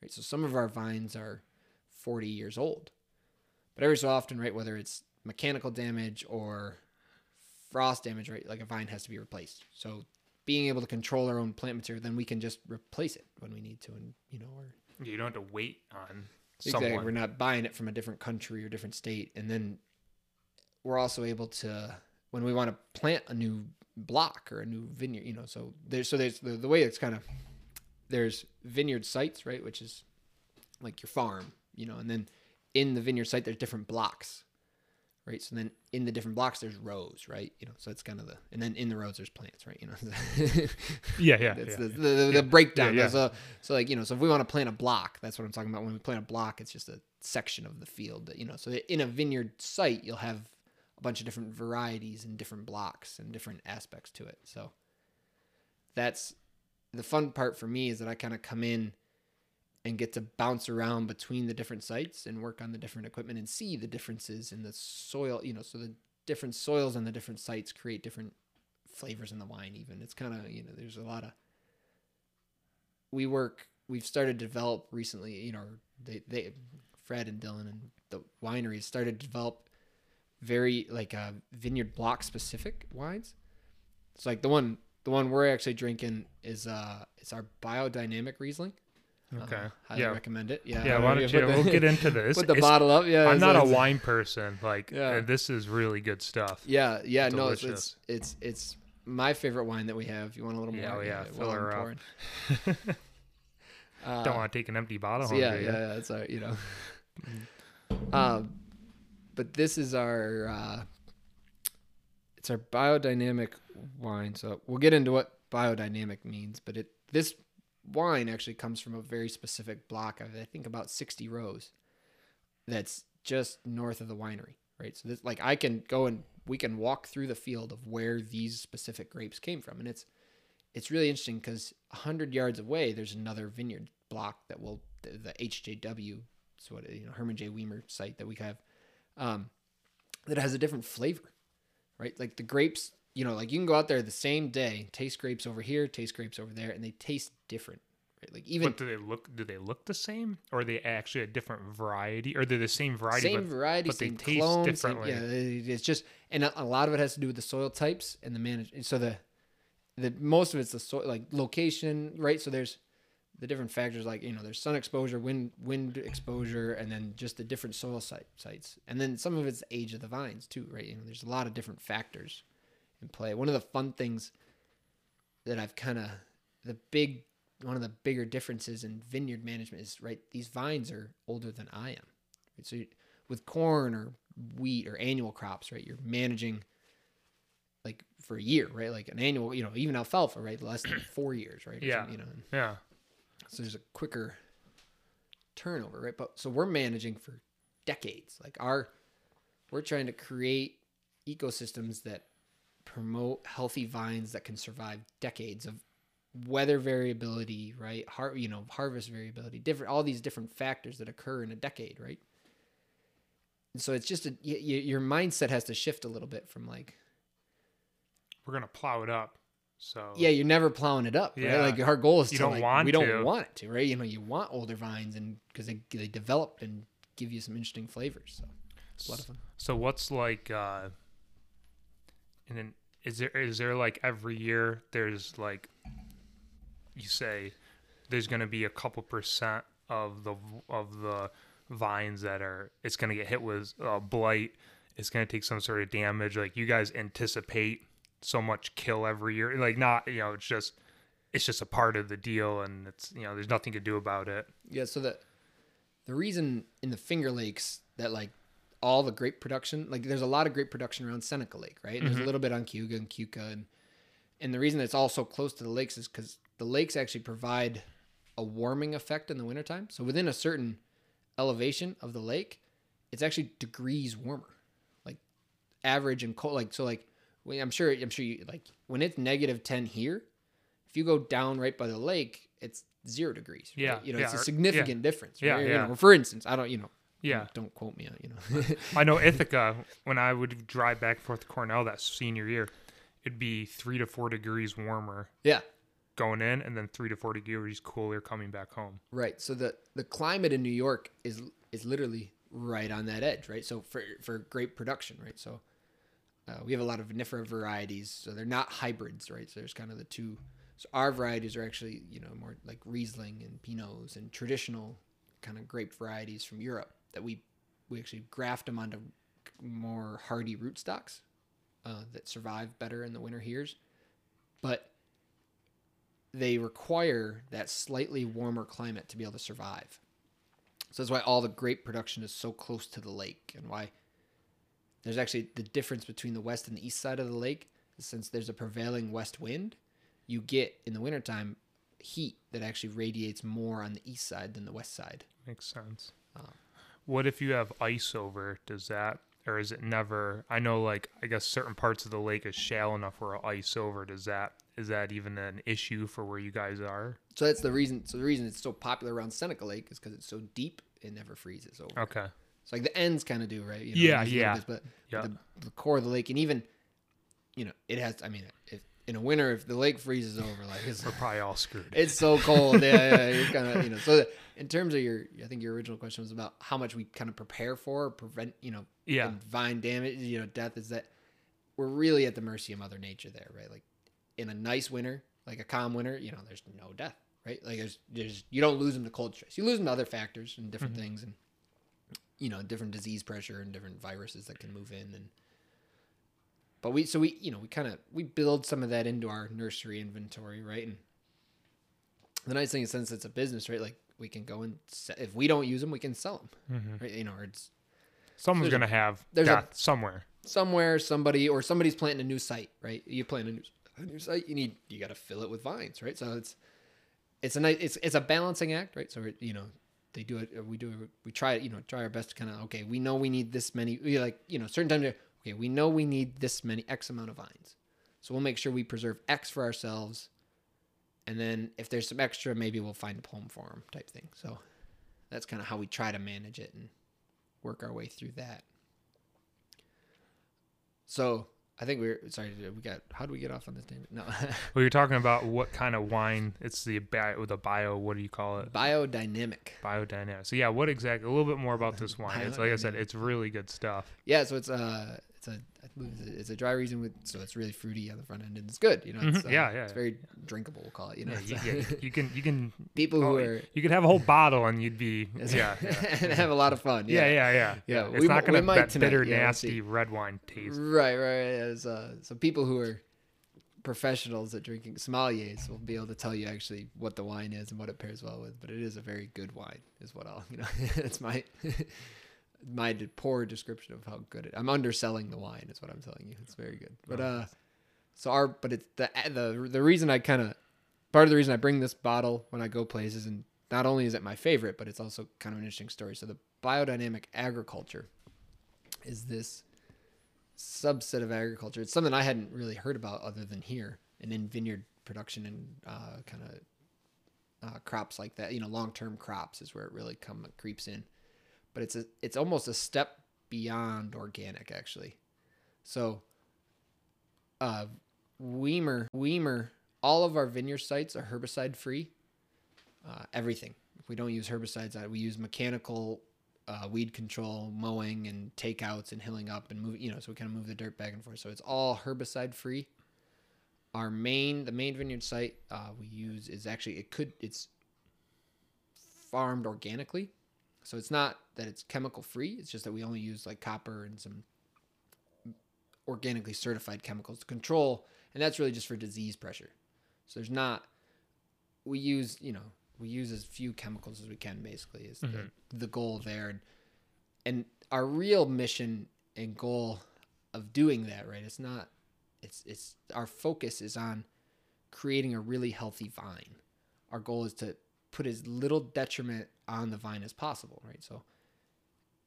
right? So some of our vines are 40 years old. But every so often right whether it's mechanical damage or frost damage right like a vine has to be replaced. So being able to control our own plant material then we can just replace it when we need to and you know or You don't have to wait on Exactly. someone. We're not buying it from a different country or different state. And then we're also able to, when we want to plant a new block or a new vineyard, you know, so there's, so there's the, the way it's kind of, there's vineyard sites, right? Which is like your farm, you know, and then in the vineyard site, there's different blocks, right? So then in the different blocks, there's rows, right? You know, so that's kind of the, and then in the rows, there's plants, right? You know, [laughs] Yeah. Yeah. that's yeah. the, the, the, the breakdown. Yeah, yeah. So, like you know, so if we want to plant a block, that's what I'm talking about. When we plant a block, it's just a section of the field that you know. So that in a vineyard site, you'll have a bunch of different varieties and different blocks and different aspects to it. So that's the fun part for me is that I kind of come in and get to bounce around between the different sites and work on the different equipment and see the differences in the soil. You know, so the different soils and the different sites create different flavors in the wine even it's kind of you know there's a lot of we work we've started to develop recently you know they, they fred and dylan and the wineries started to develop very like uh, vineyard block specific wines it's like the one the one we're actually drinking is uh it's our biodynamic riesling Okay. uh, highly yeah. recommend it yeah Yeah. Why don't you? the- we'll get into [laughs] this. put the It's- bottle up yeah I'm it's- not a [laughs] wine person. Like Yeah. uh, this is really good stuff. Yeah, yeah, no, it's, it's it's it's my favorite wine that we have. You want a little more? oh, yeah, fill while I'm her up. Uh, [laughs] Don't want to take an empty bottle so home. yeah, yeah, yeah, it's our, you know. um, but this is our uh, it's our biodynamic wine. So we'll get into what biodynamic means, but it this wine actually comes from a very specific block of I think about 60 rows that's just north of the winery, right? So this like I can go and we can walk through the field of where these specific grapes came from. And it's it's really interesting because 100 yards away there's another vineyard block that will the, the HJW so what you know Hermann J. Wiemer site that we have um, that has a different flavor right? Like the grapes you know like you can go out there the same day taste grapes over here taste grapes over there and they taste different right like even But do they look? Do they look the same, or are they actually a different variety, or they're the same variety? same but variety, but they same taste clone, same- differently. yeah, it's just, and a, a lot of it has to do with the soil types and the manage. So the, the most of it's the soil, like location, right? So there's the different factors, like you know, there's sun exposure, wind wind exposure, and then just the different soil site, sites, and then some of it's the age of the vines too, right? You know, there's a lot of different factors in play. One of the fun things that I've kind of the big one of the bigger differences in vineyard management is right. These vines are older than I am. Right? So with corn or wheat or annual crops, right? You're managing like for a year, right? Like an annual, you know, even alfalfa, right? Less than [clears throat] four years, right? Yeah. You know, and Yeah. so there's a quicker turnover, right? But so we're managing for decades. Like our, we're trying to create ecosystems that promote healthy vines that can survive decades of weather variability, right? Har- you know, harvest variability, different, all these different factors that occur in a decade, right? And so it's just a, y- y- your mindset has to shift a little bit from like, We're gonna plow it up. So yeah, you're never plowing it up, right? Yeah. Like our goal is You to don't like, want we don't to. want it to, right? You know, you want older vines and because they they develop and give you some interesting flavors. So it's a lot of fun. So what's like uh and then is there is there like every year there's like you say there's going to be a couple percent of the of the vines that are it's going to get hit with uh, blight. It's going to take some sort of damage. Like you guys anticipate so much kill every year. Like not you know it's just it's just a part of the deal and it's you know there's nothing to do about it. Yeah. So the the reason in the Finger Lakes that like all the great production, like there's a lot of great production around Seneca Lake, right? And There's a mm-hmm. little bit on Cayuga and Keuka, and and the reason it's all so close to the lakes is because the lakes actually provide a warming effect in the wintertime. So within a certain elevation of the lake, it's actually degrees warmer, like average and cold. Like so, like I'm sure I'm sure you like when it's negative ten here, if you go down right by the lake, it's zero degrees. right? Yeah, you know, yeah, it's a or- significant difference. Yeah, right? You yeah. know, for instance, I don't, you know, yeah don't quote me on, you know. I [laughs] know Ithaca, when I would drive back and forth to Cornell that senior year, it'd be three to four degrees warmer yeah, going in and then three to four degrees cooler coming back home. right. So the the climate in New York is is literally right on that edge, right? So for for grape production, right? So uh, we have a lot of vinifera varieties, so they're not hybrids, right? So there's kind of the two. So our varieties are actually, you know, more like Riesling and Pinots and traditional kind of grape varieties from Europe that we we actually graft them onto more hardy rootstocks uh, that survive better in the winter heres, but they require that slightly warmer climate to be able to survive. So that's why all the grape production is so close to the lake, and why there's actually the difference between the west and the east side of the lake. Since there's a prevailing west wind, you get in the wintertime heat that actually radiates more on the east side than the west side. Makes sense. Um, What if you have ice over? Does that, or is it never? I know, like, I guess certain parts of the lake is shallow enough where ice over. Does that, is that even an issue for where you guys are? So that's the reason. So the reason it's so popular around Seneca Lake is because it's so deep, it never freezes over. Okay. So like the ends kind of do, right? You Yeah, yeah. bits, but Yeah. the, the core of the lake, and even, you know, it has. I mean, if in a winter, if the lake freezes over, like it's [laughs] We're probably all screwed. [laughs] it's so cold. Yeah, yeah. You're kind of, you know. So in terms of your, I think your original question was about how much we kind of prepare for, prevent, you know, Yeah. vine damage, you know, death. Is that we're really at the mercy of Mother Nature there, right? Like in a nice winter, like a calm winter, you know, there's no death, right? Like there's, there's, you don't lose them to cold stress. You lose them to other factors and different mm-hmm. things, and you know, different disease pressure and different viruses that can move in and. But we, so we, you know, we kind of we build some of that into our nursery inventory, right? And the nice thing is, since it's a business, right? Like we can go and se- if we don't use them, we can sell them, Mhm. right? You know, or it's Someone's a- gonna have there's a- somewhere. somewhere somebody or somebody's planting a new site, right? You plant a new, a new site, you need you got to fill it with vines, right? So it's it's a nice it's it's a balancing act, right? So it, you know they do it, we do it, we try it, you know, try our best to kind of okay, we know we need this many, we like you know certain times okay, we know we need this many X amount of vines, so we'll make sure we preserve X for ourselves, and then if there's some extra, maybe we'll find a home for them type thing. So that's kind of how we try to manage it and work our way through that. So I think we're sorry. We got how do we get off on this tangent? No, [laughs] Well, you're talking about what kind of wine? It's the bio, the bio. What do you call it? biodynamic. Biodynamic. So yeah, what exactly? A little bit more about this wine. It's like I said, it's really good stuff. Yeah, so it's a it's a it's a, dry Riesling with so it's really fruity on the front end and it's good. You know, it's, Mhm. Yeah, yeah, it's yeah. very drinkable. We'll call it. You know, Yeah, you, uh, yeah, you can you can [laughs] people who are you could have a whole bottle and you'd be [laughs] yeah [laughs] and have a lot of fun. yeah yeah yeah. Yeah, It's we not gonna that tonight, bitter nasty red wine taste. Right, right. As uh, so people who are professionals at drinking sommeliers will be able to tell you actually what the wine is and what it pairs well with. But it is a very good wine, is what I'll you know. it's my my poor description of how good it. I'm underselling the wine, is what I'm telling you. It's very good. But uh, so our but it's the the the reason I kind of part of the reason I bring this bottle when I go places and not only is it my favorite, but it's also kind of an interesting story. So the biodynamic agriculture is this subset of agriculture. It's something I hadn't really heard about other than here and in vineyard production and uh, kind of uh, crops like that. You know, long term crops is where it really come creeps in. But it's a it's almost a step beyond organic actually. So, uh, Wiemer Wiemer, all of our vineyard sites are herbicide free. Uh, everything. We don't use herbicides. Uh, we use mechanical uh, weed control, mowing, and takeouts and hilling up and move. You know, so we kind of move the dirt back and forth. So it's all herbicide free. Our main, the main vineyard site uh, we use is actually it could it's farmed organically, so it's not that it's chemical free. It's just that we only use like copper and some organically certified chemicals to control, and that's really just for disease pressure. So there's not we use you know we use as few chemicals as we can basically is mm-hmm. the, the goal there and and our real mission and goal of doing that right it's not it's it's our focus is on creating a really healthy vine our goal is to put as little detriment on the vine as possible right so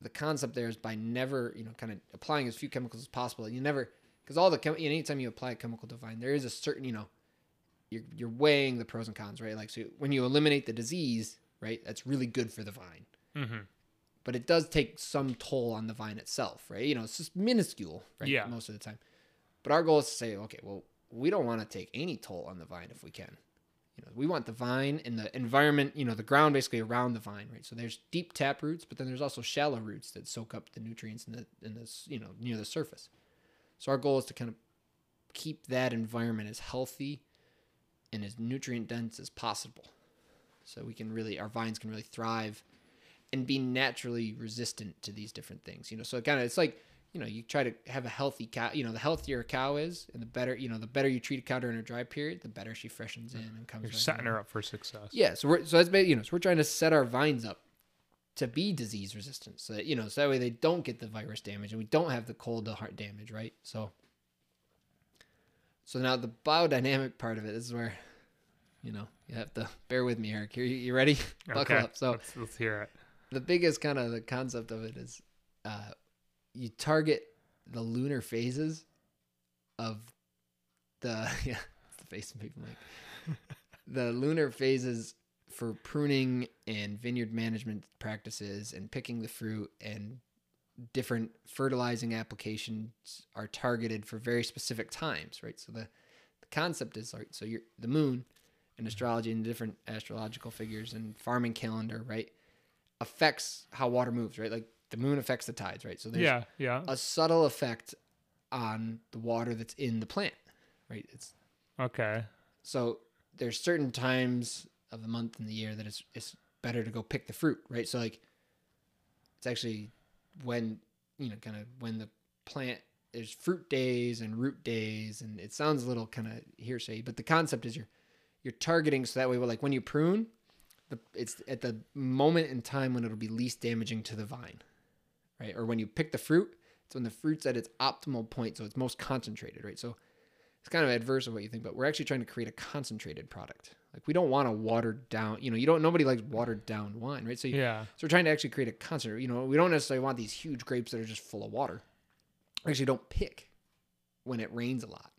the concept there is by never you know kind of applying as few chemicals as possible you never because all the chem- anytime you apply a chemical to vine there is a certain you know you're you're weighing the pros and cons, right? Like so when you eliminate the disease, right, that's really good for the vine. Mm-hmm. But it does take some toll on the vine itself, right? You know, it's just minuscule, right? Yeah. Most of the time. But our goal is to say, okay, well, we don't want to take any toll on the vine if we can. You know, we want the vine and the environment, you know, the ground basically around the vine, right? So there's deep tap roots, but then there's also shallow roots that soak up the nutrients in the in this, you know, near the surface. So our goal is to kind of keep that environment as healthy and as nutrient dense as possible. So we can really, our vines can really thrive and be naturally resistant to these different things. You know, so kind of, it's like, you know, you try to have a healthy cow, you know, the healthier a cow is and the better, you know, the better you treat a cow during her dry period, the better she freshens in and comes. You're setting her up for success. Yeah. So we're, so that's, you know, so we're trying to set our vines up to be disease resistant so that, you know, so that way they don't get the virus damage and we don't have the cold to heart damage. Right. So, so now the biodynamic part of it is where you know, you have to bear with me, Eric. You, you ready? [laughs] Buckle up. So let's, let's, hear it. The biggest kind of the concept of it is uh, you target the lunar phases of the [laughs] yeah, the face of people like [laughs] the lunar phases for pruning and vineyard management practices and picking the fruit and different fertilizing applications are targeted for very specific times, right? So the, the concept is right. So you're the moon and mm-hmm. astrology and different astrological figures and farming calendar, right, affects how water moves, right? Like the moon affects the tides, right? So there's yeah, yeah. a subtle effect on the water that's in the plant, right? It's okay. So there's certain times of the month and the year that it's it's better to go pick the fruit, right? So like it's actually when you know kind of when the plant there's fruit days and root days and it sounds a little kind of hearsay, but the concept is you're you're targeting so that way, like when you prune, the, it's at the moment in time when it'll be least damaging to the vine, right? Or when you pick the fruit, it's when the fruit's at its optimal point, so it's most concentrated, right? So it's kind of adverse of what you think, but we're actually trying to create a concentrated product. Like we don't want a watered down, you know, you don't nobody likes watered down wine, right? So you, yeah, so we're trying to actually create a concentrate. You know, we don't necessarily want these huge grapes that are just full of water. We actually don't pick when it rains a lot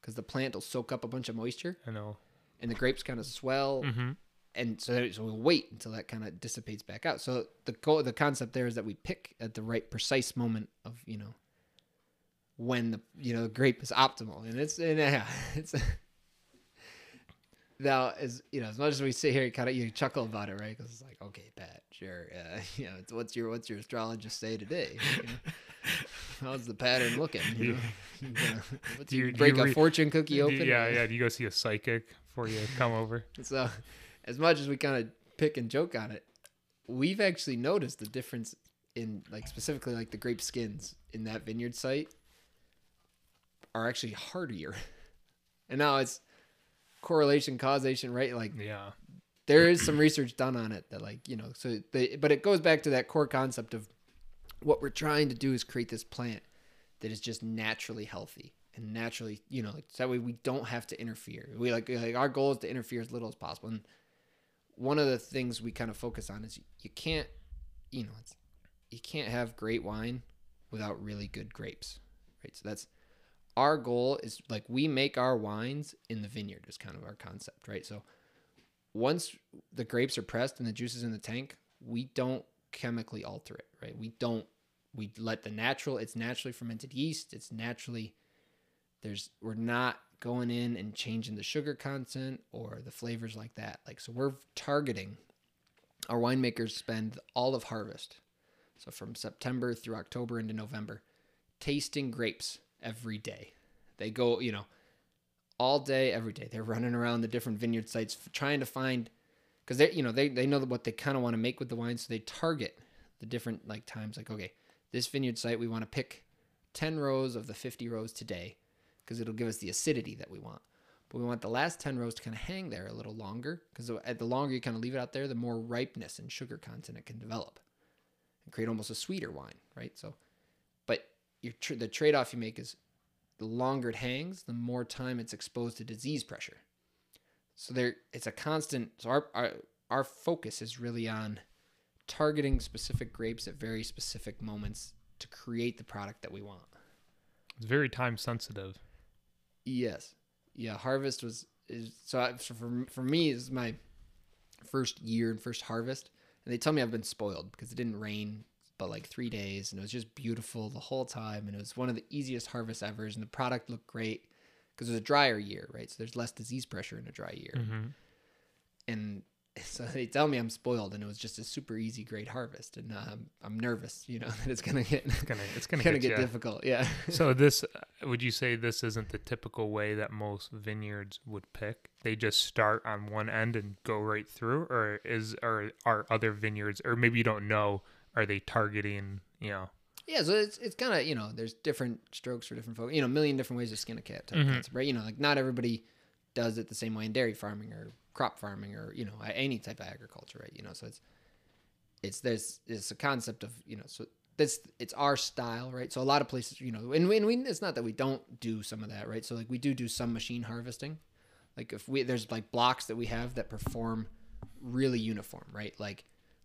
because the plant will soak up a bunch of moisture. I know and the grapes kind of swell. Mm-hmm. And so, so we'll wait until that kind of dissipates back out. So the co- the concept there is that we pick at the right precise moment of you know when the you know the grape is optimal, and it's and yeah, [laughs] it's [laughs] now as you know as much as we sit here, you kind of you chuckle about it, right? Because it's like okay, Pat, sure, uh, [laughs] you know, what's your what's your astrologist say today? You know? How's the pattern looking? You know? What's you, break you re- a fortune cookie open? Yeah, yeah. Do you go see a psychic before you come over? So, as much as we kind of pick and joke on it, we've actually noticed the difference in like specifically like the grape skins in that vineyard site are actually hardier [laughs] And now it's correlation, causation, right? Like Yeah. there is some research done on it that like you know so they but it goes back to that core concept of what we're trying to do is create this plant that is just naturally healthy and naturally you know like so that way we don't have to interfere we like, like our goal is to interfere as little as possible and one of the things we kind of focus on is you, can't you know it's you can't have great wine without really good grapes right? So that's our goal is like we make our wines in the vineyard is kind of our concept right? So once the grapes are pressed and the juice is in the tank, we don't chemically alter it, right? We don't we let the natural it's naturally fermented yeast, it's naturally there's we're not going in and changing the sugar content or the flavors like that. Like so we're targeting our winemakers spend all of harvest. So from September through October into November tasting grapes every day. They go, you know, all day, every day. They're running around the different vineyard sites trying to find, because they, you know, they they know what they kind of want to make with the wine, so they target the different like times. Like, okay, this vineyard site, we want to pick ten rows of the fifty rows today, because it'll give us the acidity that we want. But we want the last ten rows to kind of hang there a little longer, because the longer you kind of leave it out there, the more ripeness and sugar content it can develop, and create almost a sweeter wine, right? So, but tr- the trade off you make is the longer it hangs, the more time it's exposed to disease pressure. So there, it's a constant. So our our, our focus is really on targeting specific grapes at very specific moments to create the product that we want. It's very time sensitive. Yes, yeah. Harvest was is so, I, so for for me is my first year and first harvest, and they tell me I've been spoiled because it didn't rain but like three days and it was just beautiful the whole time and it was one of the easiest harvests ever and the product looked great because it was a drier year right so there's less disease pressure in a dry year Mm-hmm. and so they tell me i'm spoiled and it was just a super easy great harvest and um, i'm nervous you know [laughs] that it's gonna get It's gonna it's gonna, gonna get, get difficult yeah [laughs] So this would you say this isn't the typical way that most vineyards would pick? They just start on one end and go right through, or is or are other vineyards, or maybe you don't know, are they targeting? You know, yeah so it's, it's kind of you know there's different strokes for different folks you know a million different ways to skin a cat Mhm. concept, right you know like not everybody does it the same way in dairy farming or crop farming or you know any type of agriculture right? You know so it's it's there's it's a concept of you know so this it's our style right? So a lot of places you know and we, and we it's not that we don't do some of that right? So like we do do some machine harvesting. Like if we there's like blocks that we have that perform really uniform right? Like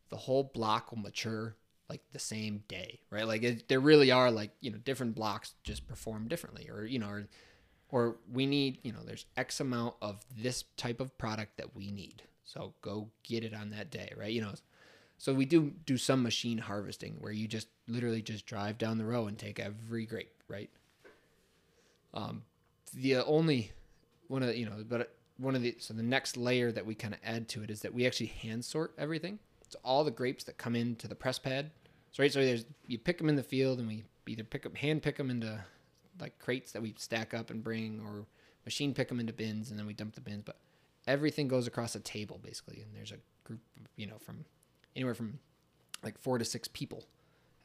the whole block will mature like the same day right? Like it, there really are like you know different blocks just perform differently or you know or or we need you know there's x amount of this type of product that we need. So go get it on that day right? You know so we do do some machine harvesting where you just literally just drive down the row and take every grape right? Um the only one of the, you know but one of the so the next layer that we kind of add to it is that we actually hand sort everything. So all the grapes that come into the press pad. So right so there's you pick them in the field and we either pick up hand pick them into like crates that we stack up and bring or machine pick them into bins and then we dump the bins. But everything goes across a table basically and there's a group of, you know from anywhere from like four to six people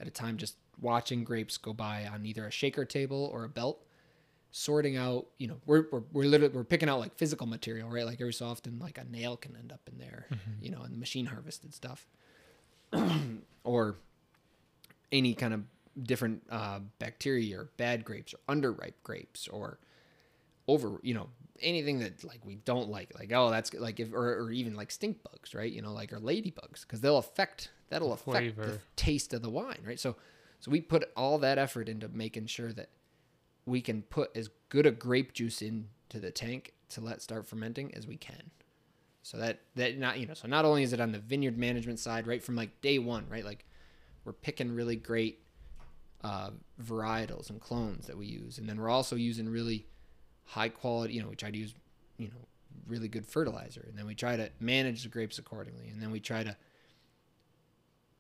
at a time just watching grapes go by on either a shaker table or a belt sorting out you know we're, we're, we're literally we're picking out like physical material right? Like every so often like a nail can end up in there mm-hmm. you know and the machine harvested stuff. [clears throat] Or any kind of different uh, bacteria or bad grapes or underripe grapes or over you know anything that like we don't like like oh that's like if or, or even like stink bugs right? You know like or ladybugs because they'll affect that'll affect the taste of the wine right? So so we put all that effort into making sure that we can put as good a grape juice into the tank to let start fermenting as we can. So that that not you know so not only is it on the vineyard management side right from like day one right? Like we're picking really great uh, varietals and clones that we use. And then we're also using really high quality you know we try to use you know really good fertilizer. And then we try to manage the grapes accordingly. And then we try to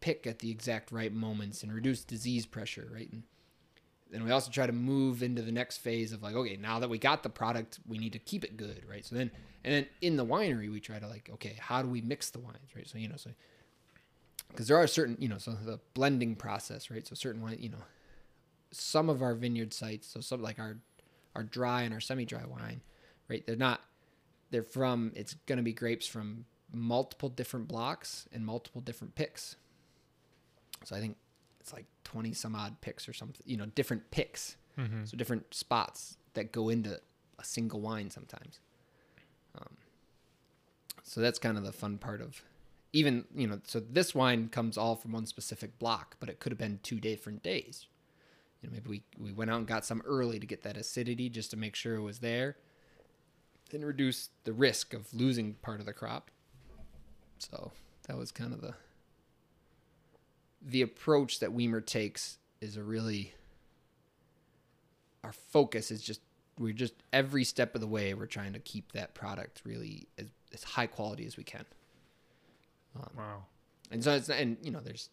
pick at the exact right moments and reduce disease pressure right? And then we also try to move into the next phase of like okay now that we got the product we need to keep it good right? So then and then in the winery we try to like okay how do we mix the wines right? So you know so because there are certain you know so the blending process right? So certain wine you know some of our vineyard sites so some like our our dry and our semi-dry wine right? They're not. They're from. It's going to be grapes from multiple different blocks and multiple different picks. So I think it's like twenty some odd picks or something. You know, different picks. Mm-hmm. So different spots that go into a single wine sometimes. Um, so that's kind of the fun part of even you know. So this wine comes all from one specific block, but it could have been two different days. You know, maybe we we went out and got some early to get that acidity just to make sure it was there, and reduce the risk of losing part of the crop. So that was kind of the the approach that Wiemer takes is a really our focus is just we're just every step of the way we're trying to keep that product really as, as high quality as we can. Um, Wow. and so it's and you know there's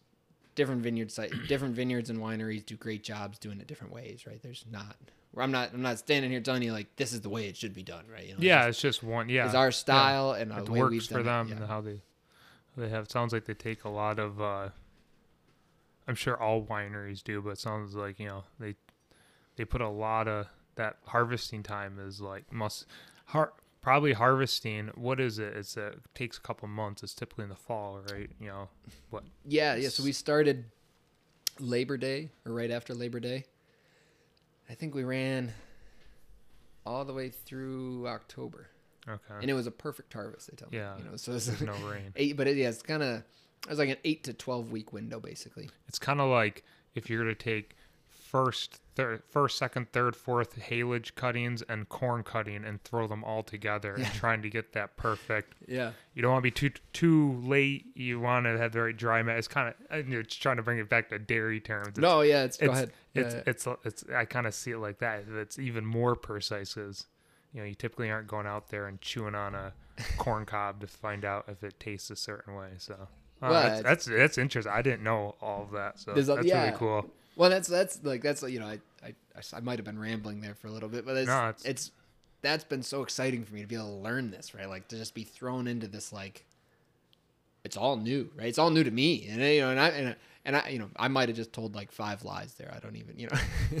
different vineyard site [clears throat] different vineyards and wineries do great jobs doing it different ways, right? There's not where I'm not I'm not standing here telling you like this is the way it should be done, right? You know, it's Yeah, just- it's just one. Yeah, it's our style and it the way we've works for them It. and how they they have. Sounds like they take a lot of. uh I'm sure all wineries do, but it sounds like you know they they put a lot of that harvesting time is like must har- probably harvesting. What is it? It's a it takes a couple months. It's typically in the fall, right? You know what? Yeah, yeah. So we started Labor Day or right after Labor Day. I think we ran all the way through October, Okay. and it was a perfect harvest. They tell me. Yeah. you know, so it's There's no rain. [laughs] eight, but it, yeah, it's kind of it was like an eight to twelve week window basically. It's kind of like if you're going to take first, third, first, second, third, fourth haylage cuttings and corn cutting and throw them all together Yeah. and trying to get that perfect. Yeah, You don't want to be too too late. You want to have the right dry mat. It's kind of you're just trying to bring it back to dairy terms. It's, no, yeah, it's, go it's ahead. it's Yeah, it's it's I kind of see it like that. It's even more precise because you know you typically aren't going out there and chewing on a [laughs] corn cob to find out if it tastes a certain way. So. Uh, Well, that's, that's that's interesting. I didn't know all of that, so that's yeah. really cool. Well, that's that's like that's you know I I, I might have been rambling there for a little bit, but it's, No, it's it's- that's been so exciting for me to be able to learn this, right? Like to just be thrown into this like it's all new, right? It's all new to me, and you know, and I and, I- and I you know I might have just told like five lies there. I don't even you know. [laughs]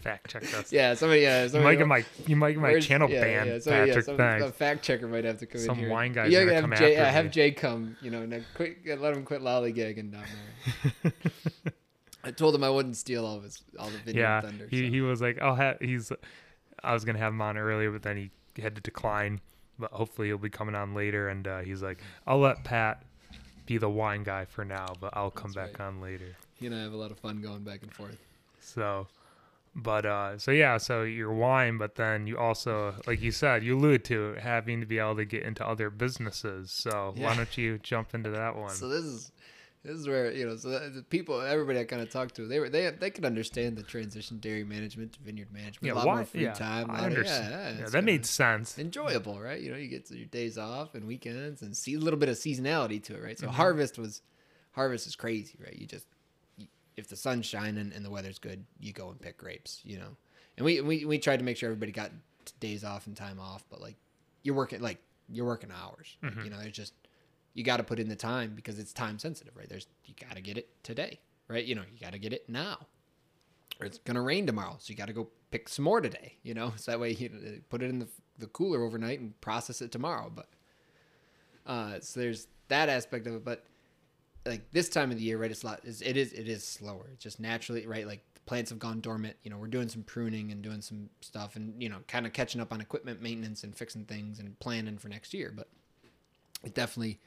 Fact check us. yeah, somebody yeah You somebody might get my you might get my channel yeah, banned, yeah, somebody- yeah, Patrick. some- thanks. A fact checker might have to come Some in here. wine guy. yeah, gonna have come Jay, after yeah, have. Jay come. You know, and quit, let him quit lollygagging down there. [laughs] Told him I wouldn't steal all of his all the vineyard yeah, thunder. he so. he was like, I'll have he's. I was gonna have him on earlier, but then he had to decline. But hopefully he'll be coming on later, and uh, he's like, I'll let Pat be the wine guy for now, but I'll come That's back on later. He and I have a lot of fun going back and forth. So, but uh, so yeah, so your wine, but then you also, like you said, you allude to having to be able to get into other businesses. So why don't you jump into that [laughs] one? So this is this is where you know so the people everybody I kind of talked to they were they they could understand the transition dairy management to vineyard management yeah, a lot why? more free yeah, time. I of- understand. yeah, Yeah, it's that made sense. enjoyable, right? You know, you get your days off and weekends and see a little bit of seasonality to it, right? So Mhm. harvest was harvest is crazy, right? You just if the sun's shining and the weather's good, you go and pick grapes, you know. And we we we tried to make sure everybody got days off and time off, but like you're working like you're working hours. Like, Mhm. you know, there's just you got to put in the time because it's time sensitive, right? There's you got to get it today, right? You know, you got to get it now, or it's gonna rain tomorrow, so you got to go pick some more today. You know, [laughs] so that way you put it in the the cooler overnight and process it tomorrow. But uh, so there's that aspect of it, but like this time of the year, right? It's a lot. It's, it is it is slower. It's just naturally right. Like the plants have gone dormant. You know, we're doing some pruning and doing some stuff, and you know, kind of catching up on equipment maintenance and fixing things and planning for next year. But it definitely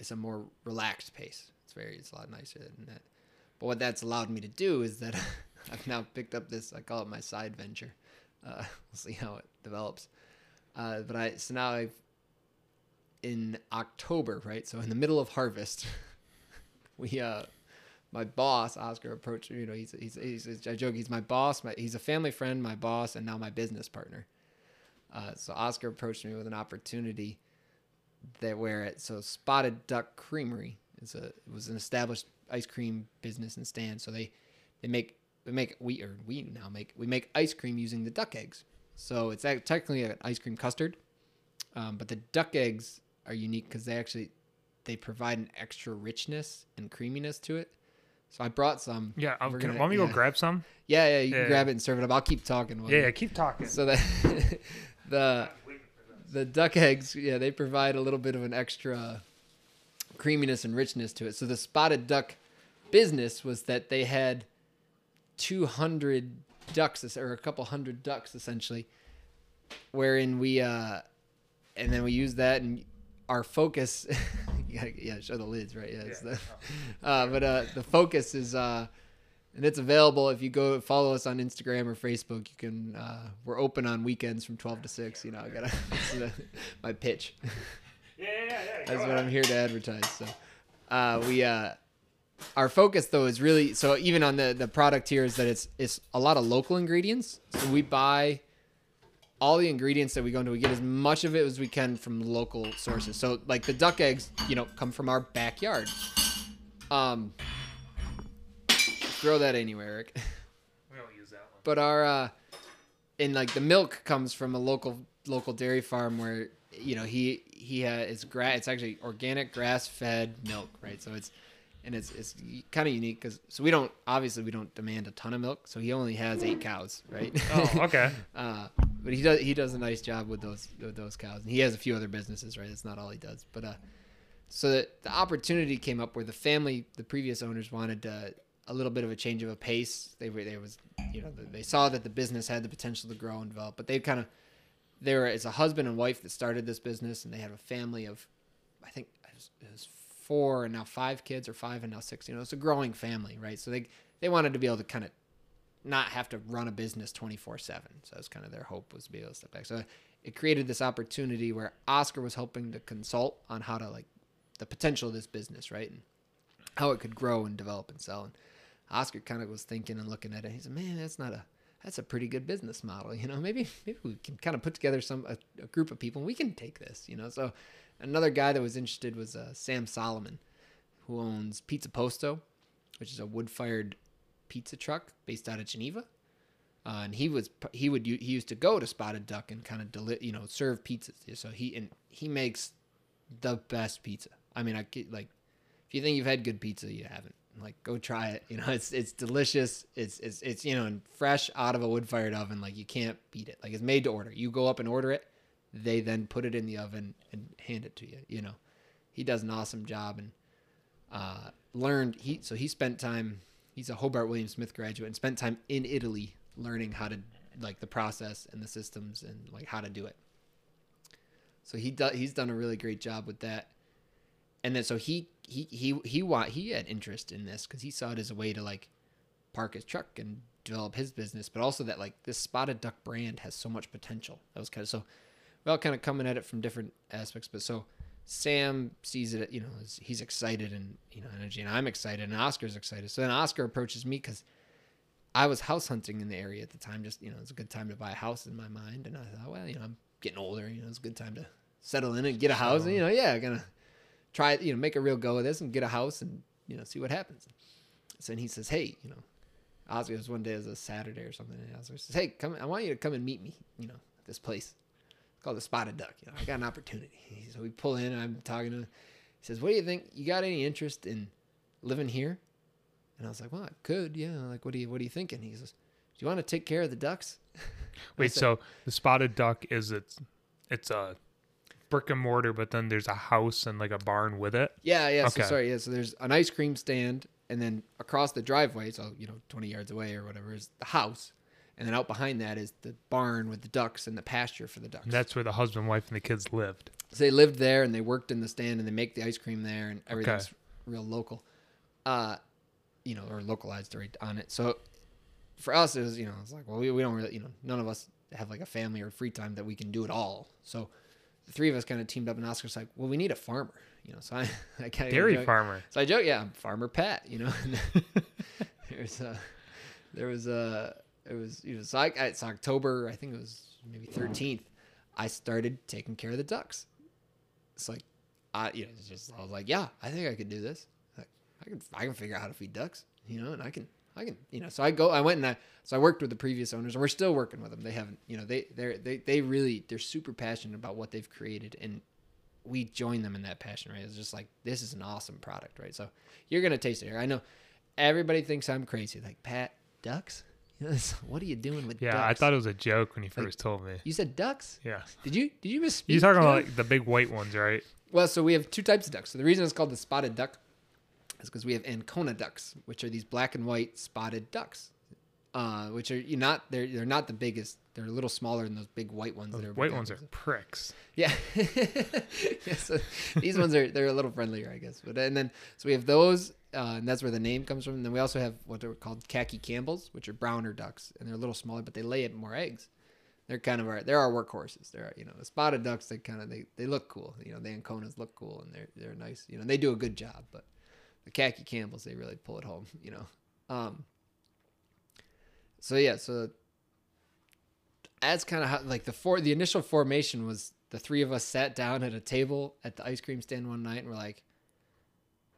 is a more relaxed pace. It's very it's a lot nicer than that. But what that's allowed me to do is that [laughs] I've now picked up this. I call it my side venture. Uh, [laughs] we'll see how it develops. Uh, but I so now I've in October, right? So in the middle of harvest, [laughs] we uh my boss Oscar approached you know he's he's, he's I joke he's my boss my, he's a family friend my boss and now my business partner uh, so Oscar approached me with an opportunity that where it so Spotted Duck Creamery is a it was an established ice cream business and stand so they they make they make we or we now make we make ice cream using the duck eggs so it's technically an ice cream custard um, but the duck eggs are unique because they actually they provide an extra richness and creaminess to it So I brought some. Yeah, I'm gonna, gonna- want me to yeah. go grab some? Yeah, yeah, you Yeah. can grab it and serve it up. I'll keep talking. Yeah, yeah, keep talking. So that [laughs] the the duck eggs, yeah, they provide a little bit of an extra creaminess and richness to it. So the spotted duck business was that they had 200 ducks or a couple hundred ducks essentially wherein we uh and then we use that and our focus [laughs] yeah, yeah show the lids right yeah, it's Yeah. the, [laughs] uh but uh the focus is uh and it's available if you go follow us on Instagram or Facebook. You can. Uh, we're open on weekends from twelve to six. You know, I gotta. [laughs] this is the- my pitch. Yeah, yeah, yeah. [laughs] That's what I'm here to advertise. So, uh, we. Uh, our focus though is really so even on the the product here is that it's it's a lot of local ingredients. So we buy all the ingredients that we go into. We get as much of it as we can from local sources. So like the duck eggs, you know, come from our backyard. Um, throw that anywhere, Eric. [laughs] We don't use that one. but our uh and like the milk comes from a local local dairy farm where you know he he uh, it's gra- it's actually organic grass fed milk right so it's and it's it's kind of unique because so we don't obviously we don't demand a ton of milk so he only has eight cows right Oh, [laughs] okay. uh, but he does he does a nice job with those with those cows, and he has a few other businesses, right? That's not all he does, but uh, so the, the opportunity came up where the family, the previous owners, wanted uh, a little bit of a change of a pace. They were they was you know they saw that the business had the potential to grow and develop, but they kind of they were a husband and wife that started this business, and they have a family of I think it was, four and now five kids, or five and now six. You know, it's a growing family, right? So they they wanted to be able to kind of not have to run a business 24 7 so that's kind of their hope was to be able to step back so it created this opportunity where oscar was helping to consult on how to like the potential of this business right and how it could grow and develop and sell and oscar kind of was thinking and looking at it he said man that's not a that's a pretty good business model [laughs] you know maybe maybe we can kind of put together some a, a group of people and we can take this you know so another guy that was interested was uh, sam solomon who owns pizza posto which is a wood-fired pizza truck based out of Geneva. Uh, and he was he would he used to go to Spotted Duck and kind of deli- you know serve pizzas. So he and he makes the best pizza. I mean, I like if you think you've had good pizza, you haven't. Like go try it. You know, it's it's delicious. It's it's it's you know and fresh out of a wood fired oven. Like you can't beat it. Like it's made to order. You go up and order it. They then put it in the oven and hand it to you. You know, he does an awesome job and uh, learned he so he spent time he's a Hobart William Smith graduate and spent time in Italy learning how to like the process and the systems and like how to do it. So he does he's done a really great job with that. And then so he he he he he had interest in this cuz he saw it as a way to like park his truck and develop his business, but also that like this spotted duck brand has so much potential. That was kind of so we're all kind of coming at it from different aspects, but so Sam sees it, you know, he's excited and you know energy, and I'm excited, and Oscar's excited. So then Oscar approaches me because I was house hunting in the area at the time. Just you know, it's a good time to buy a house in my mind, and I thought, well, you know, I'm getting older. You know, it's a good time to settle in and get a house. And, you know, yeah, gonna try, you know, make a real go of this and get a house and you know see what happens. So and he says, hey, you know, it was one day it was a Saturday or something, and Oscar says, hey, come, I want you to come and meet me, you know, at this place It's called the Spotted Duck. You know, I got an opportunity. So we pull in, and I'm talking to him. He says, "What do you think? You got any interest in living here?" And I was like, "Well, I could, yeah. Like, what do you what are you thinking?" He says, "Do you want to take care of the ducks?" [laughs] Wait, said- so the spotted duck is it's it's a brick and mortar, but then there's a house and like a barn with it. Yeah, yeah. Okay. So sorry, yeah. So there's an ice cream stand, and then across the driveway, so you know, 20 yards away or whatever, is the house, and then out behind that is the barn with the ducks and the pasture for the ducks. And that's where the husband, wife, and the kids lived. So they lived there and they worked in the stand and they make the ice cream there and everything's real local, uh, you know, or localized right on it. So for us, it was, you know, it's like, well, we, we don't really, you know, none of us have like a family or free time that we can do it all. So three of us kind of teamed up and Oscar's like, well, we need a farmer, you know, so I, [laughs] I kind of Dairy farmer. so I joke, yeah, I'm Farmer Pat, you know. [laughs] [laughs] There's a, there was a, it was, you know, so I, it's October, I think it was maybe 13th. I started taking care of the ducks. It's like, I, you know, it's just, I was like, yeah, I think I could do this. Like, I can, I can figure out how to feed ducks, you know, and I can, I can, you know, so I go, I went and I, so I worked with the previous owners and we're still working with them. They haven't, you know, they, they're, they, they really, they're super passionate about what they've created and we join them in that passion, right? It's just like, this is an awesome product, right? So you're going to taste it here. I know everybody thinks I'm crazy. Like Pat, ducks? [laughs] what are you doing with Yeah, ducks? I thought it was a joke when you Like- first told me. you said ducks. Yeah. Did you did you misspeak? You're talking about like the big white ones, right? Well, so we have two types of ducks. So the reason it's called the spotted duck is because we have Ancona ducks, which are these black and white spotted ducks, uh, which are you not they're they're not the biggest. They're a little smaller than those big white ones. Those that are white ones are pricks. Yeah. [laughs] yeah so these ones are they're a little friendlier, I guess. But and then so we have those, uh, and that's where the name comes from. And then we also have what are called khaki Campbells, which are browner ducks, and they're a little smaller, but they lay more eggs. They're kind of our they're our workhorses. They're you know the spotted ducks. They kind of they, they look cool. You know the Anconas look cool and they're they're nice. You know they do a good job. But the khaki Campbells they really pull it home. [laughs] You know. Um. So yeah, so that's kind of how like the for the initial formation was the three of us sat down at a table at the ice cream stand one night and we're like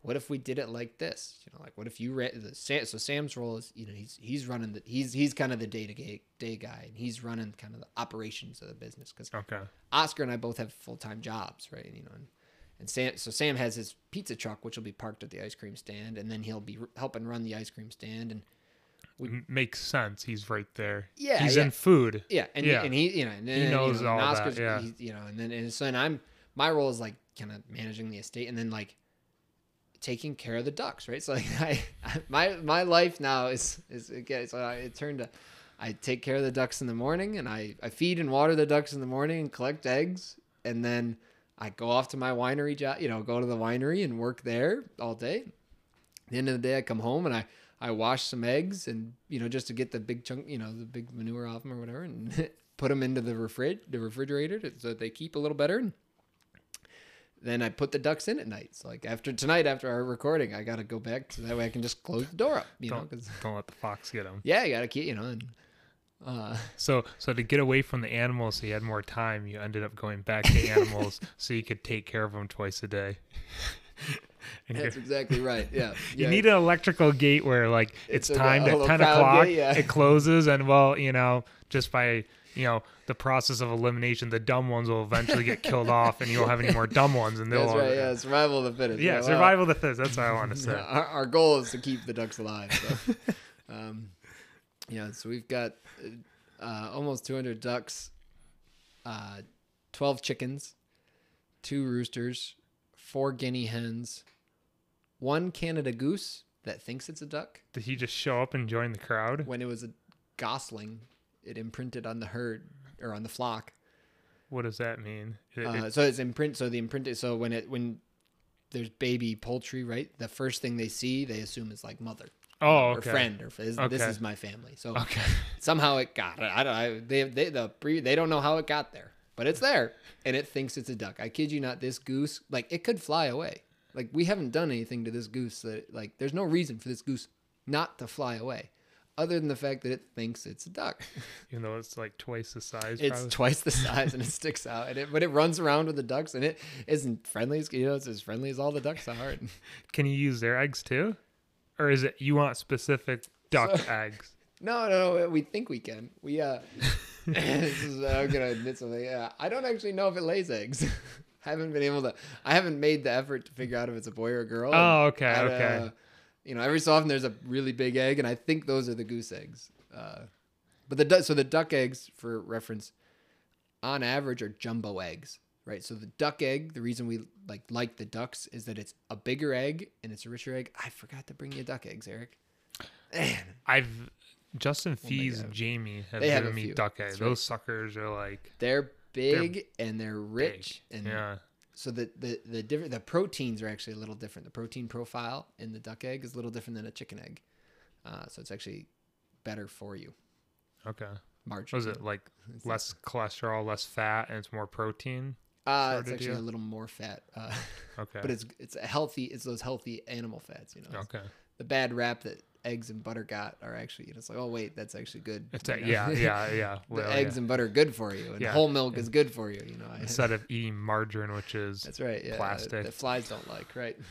what if we did it like this you know like what if you read the Sam, so sam's role is you know he's he's running the he's he's kind of the day to day day guy and he's running kind of the operations of the business because Okay. oscar and i both have full-time jobs right you know and, and sam so sam has his pizza truck which will be parked at the ice cream stand and then he'll be r- helping run the ice cream stand and We- makes sense. He's right there. Yeah, He's yeah. in food. Yeah, and Yeah. and he you know and then, knows you know, all and that, yeah. he's- you know, and then and so then I'm my role is like kind of managing the estate, and then like taking care of the ducks, right? So [laughs] like I, my my life now is is again so I, it turned to I take care of the ducks in the morning, and I I feed and water the ducks in the morning and collect eggs, and then I go off to my winery job, you know, go to the winery and work there all day. At the end of the day, I come home and I I wash some eggs and you know just to get the big chunk, you know, the big manure off them or whatever, and [laughs] put them into the refrig the refrigerator to, so that they keep a little better. And then I put the ducks in at night. So like after tonight, after our recording, I got to go back so that way I can just close the door up, you know, Don't, 'cause- don't let the fox get them. yeah, you got to keep, you know, and uh, [laughs] So, so to get away from the animals, so you had more time. You ended up going back to animals, [laughs] so you could take care of them twice a day. [laughs] And that's exactly right. Yeah, you yeah. need an electrical gate where, like, it's, It's a- timed a at ten o'clock. gate, yeah. It closes, and well, you know, just by you know the process of elimination, the dumb ones will eventually get killed off, and you won't have any more dumb ones, and they'll That's right. Yeah, survival of the fittest. yeah, well, survival of the fittest. That's what I want to say. Yeah, our, our goal is to keep the ducks alive. So. um, yeah, so we've got uh, almost 200 ducks, uh, 12 chickens, two roosters, four guinea hens, one Canada goose that thinks it's a duck. Did he just show up and join the crowd? When it was a gosling, it imprinted on the herd or on the flock. What does that mean? It- Uh, it- so it's imprint. So the imprint. So when it when there's baby poultry, right? The first thing they see, they assume is like mother. Oh, or friend or this, this Okay. is my family. So Okay. [laughs] somehow it got it. I don't. I, they they the pre, they don't know how it got there, but it's there and it thinks it's a duck. I kid you not. This goose, like it could fly away. Like we haven't done anything to this goose that like there's no reason for this goose not to fly away, other than the fact that it thinks it's a duck. [laughs] Even though it's like twice the size. It's probably. twice the size and it [laughs] sticks out. And it, but it runs around with the ducks and it isn't friendly. as- You know, it's as friendly as all the ducks are. Can you use their eggs too, or is it you want specific duck [laughs] eggs? No, no, no, we think we can. We uh, [laughs] this is, I'm gonna admit something. Yeah, I don't actually know if it lays eggs. [laughs] I haven't been able to. I haven't made the effort to figure out if it's a boy or a girl. Oh, okay, I, okay. uh, you know, every so often there's a really big egg, and I think those are the goose eggs. Uh, but the so the duck eggs, for reference, on average are jumbo eggs, right? So the duck egg, the reason we like like the ducks is that it's a bigger egg and it's a richer egg. I forgot to bring you duck eggs, Eric. Man, I've Justin Oh Fee's God. Jamie have They given me few. duck eggs. Right. Those suckers are like they're big and they're rich big. and yeah. so the, the the different the proteins are actually a little different the protein profile in the duck egg is a little different than a chicken egg uh, so it's actually better for you Okay. margin Was it like less cholesterol, less fat, and it's more protein? Uh, it's actually deal? a little more fat uh, [laughs] Okay. but it's it's a healthy it's those healthy animal fats you know okay. the bad rap that eggs and butter got are actually you know, it's like oh wait that's actually good It's a, yeah, [laughs] yeah, yeah. the eggs yeah. and butter are good for you and Yeah. whole milk is good for you you know instead of eating margarine, which is That's right. Yeah, plastic. that flies don't like. Right. [laughs]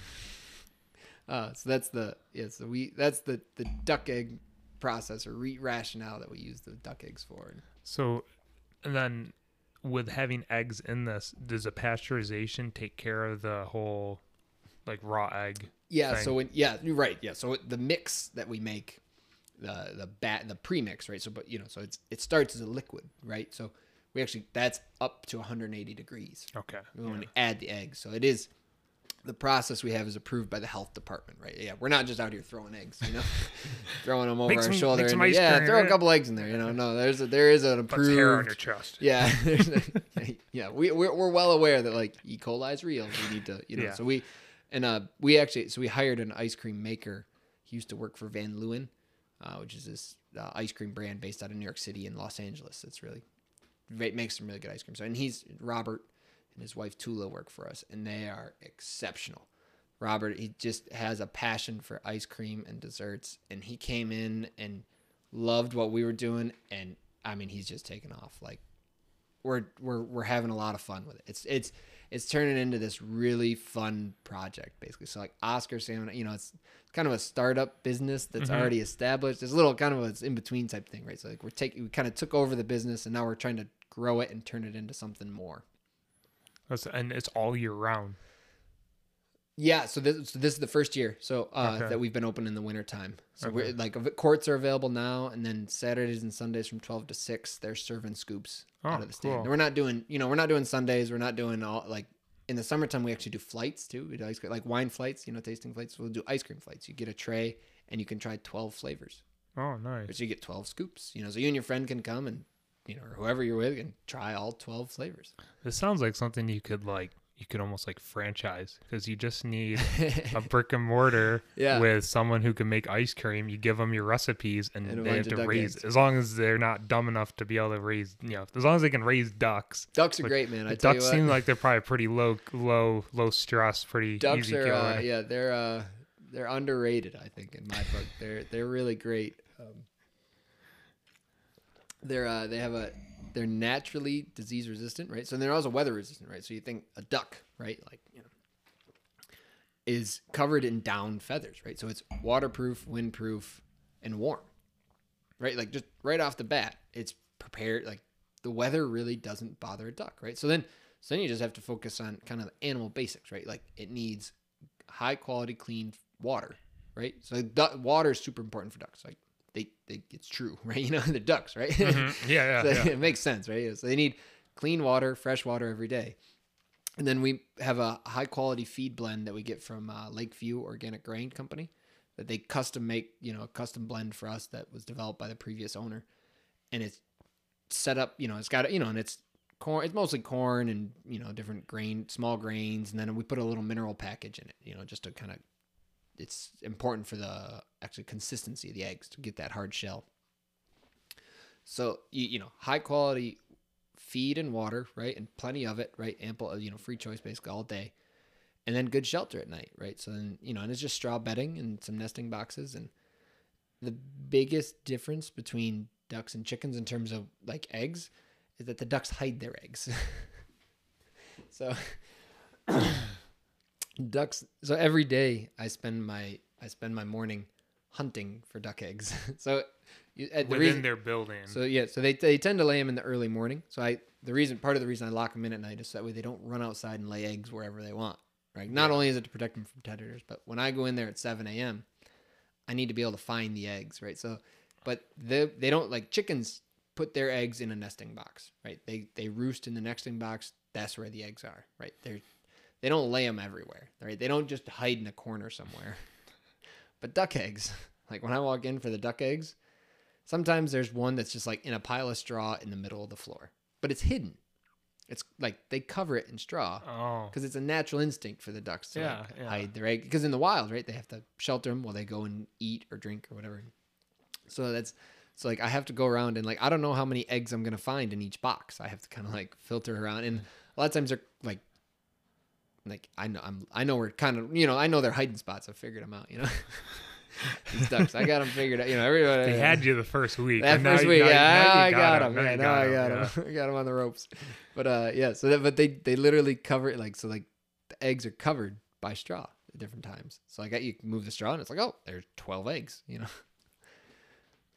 Uh, so that's the yeah. So we that's the the duck egg process or re- rationale that we use the duck eggs for. so. And then, with having eggs in this, does the pasteurization take care of the whole like raw egg. Yeah. thing. So when yeah, you're right. Yeah. So the mix that we make, the the bat the premix, right? So but you know, so it's it starts as a liquid, right? So we actually that's up to 180 degrees. Okay. We want to add the eggs. So it is the process we have is approved by the health department, right? Yeah, we're not just out here throwing eggs, you know, [laughs] throwing them over Make our some- shoulder. make some and, ice yeah, cream, throw a couple eggs in there. You know, no, there's a, there is an Puts hair on approved your chest. yeah, [laughs] a- yeah, we we're, we're well aware that like E. coli is real. We need to, you know, Yeah. so we and uh we actually so we hired an ice cream maker. He used to work for Van Leeuwen, uh, which is this uh, ice cream brand based out of New York City and Los Angeles. It's really it makes some really good ice cream. So and he's Robert and his wife Tula work for us, and they are exceptional. Robert, he just has a passion for ice cream and desserts, and he came in and loved what we were doing, and I mean, he's just taken off. Like we're we're we're having a lot of fun with it. It's it's it's turning into this really fun project, basically. So like Oscar Salmon, you know, it's kind of a startup business that's Mhm. already established. It's a little kind of a in between type thing, right? So like we're taking we kind of took over the business, and now we're trying to grow it and turn it into something more. That's, and it's all year round. Yeah, so this so this is the first year so uh, Okay. that we've been open in the wintertime. So Okay. we're like courts are available now, and then Saturdays and Sundays from twelve to six, they're serving scoops out Oh, of the stand. cool. We're not doing, you know, we're not doing Sundays. We're not doing all like in the summertime. We actually do flights too. We do ice cream, like wine flights, you know, tasting flights. We'll do ice cream flights. You get a tray and you can try twelve flavors, Oh, nice. but you get twelve scoops. You know, so you and your friend can come and you know, or whoever you're with can try all twelve flavors. This sounds like something you could like. You could almost like franchise because you just need a [laughs] brick and mortar Yeah. with someone who can make ice cream. You give them your recipes, and, And they have to raise eggs. as long as they're not dumb enough to be able to raise. You know, as long as they can raise ducks. Ducks are great, man. I tell ducks seem like they're probably pretty low, low, low stress, pretty ducks easy are uh, yeah they're uh they're underrated i think in my book they're they're really great um, they're uh they have a they're naturally disease resistant right? So they're also weather resistant right? So you think a duck right? Like you know is covered in down feathers right? So it's waterproof windproof and warm right? Like just right off the bat it's prepared like the weather really doesn't bother a duck right? So then so then you just have to focus on kind of the animal basics right? Like it needs high quality clean water right? So water is super important for ducks. Like they, they it's true [laughs] right? You know [laughs] the ducks right? [laughs] Mhm. Yeah, so yeah, yeah. it makes sense right? So they need clean water fresh water every day. And then we have a high quality feed blend that we get from uh, lakeview organic grain company that they custom make you know a custom blend for us that was developed by the previous owner. And it's set up you know it's got you know and it's corn it's mostly corn and you know different grain small grains. And then we put a little mineral package in it you know just to kind of it's important for the actually consistency of the eggs to get that hard shell. So you, you know high quality feed and water right and plenty of it right ample uh, you know free choice basically all day. And then good shelter at night right? So then you know and it's just straw bedding and some nesting boxes. And the biggest difference between ducks and chickens in terms of like eggs is that the ducks hide their eggs. [laughs] So [coughs] ducks so every day i spend my i spend my morning hunting for duck eggs [laughs] so you, uh, the Within reason, their building. so yeah, so they, they tend to lay them in the early morning. So I the reason part of the reason I lock them in at night is so that way they don't run outside and lay eggs wherever they want. Right. Not Yeah. only is it to protect them from predators, but when I go in there at seven a.m., I need to be able to find the eggs. Right. So, but they they don't like chickens put their eggs in a nesting box. Right. They they roost in the nesting box. That's where the eggs are. Right. They're they don't lay them everywhere. Right. They don't just hide in a corner somewhere. [laughs] But duck eggs, [laughs] like when I walk in for the duck eggs, Sometimes there's one that's just like in a pile of straw in the middle of the floor, but it's hidden. It's like they cover it in straw oh, because it's a natural instinct for the ducks to Yeah, like, yeah. hide their egg. Because in the wild, right, they have to shelter them while they go and eat or drink or whatever. So that's so like I have to go around and like I don't know how many eggs I'm gonna find in each box. I have to kind of like filter around, and a lot of times they're like. Like I know I'm I know we're kind of you know I know their hiding spots I figured them out you know [laughs] these ducks I got them figured out you know everybody they had you the first week. that and now first you- week, now yeah, now I got him. Yeah, now I got yeah. I got them on the ropes. But uh, yeah. So that, but they they literally cover it like so like the eggs are covered by straw at different times. So I got you move the straw and it's like oh there's twelve eggs. You know. [laughs]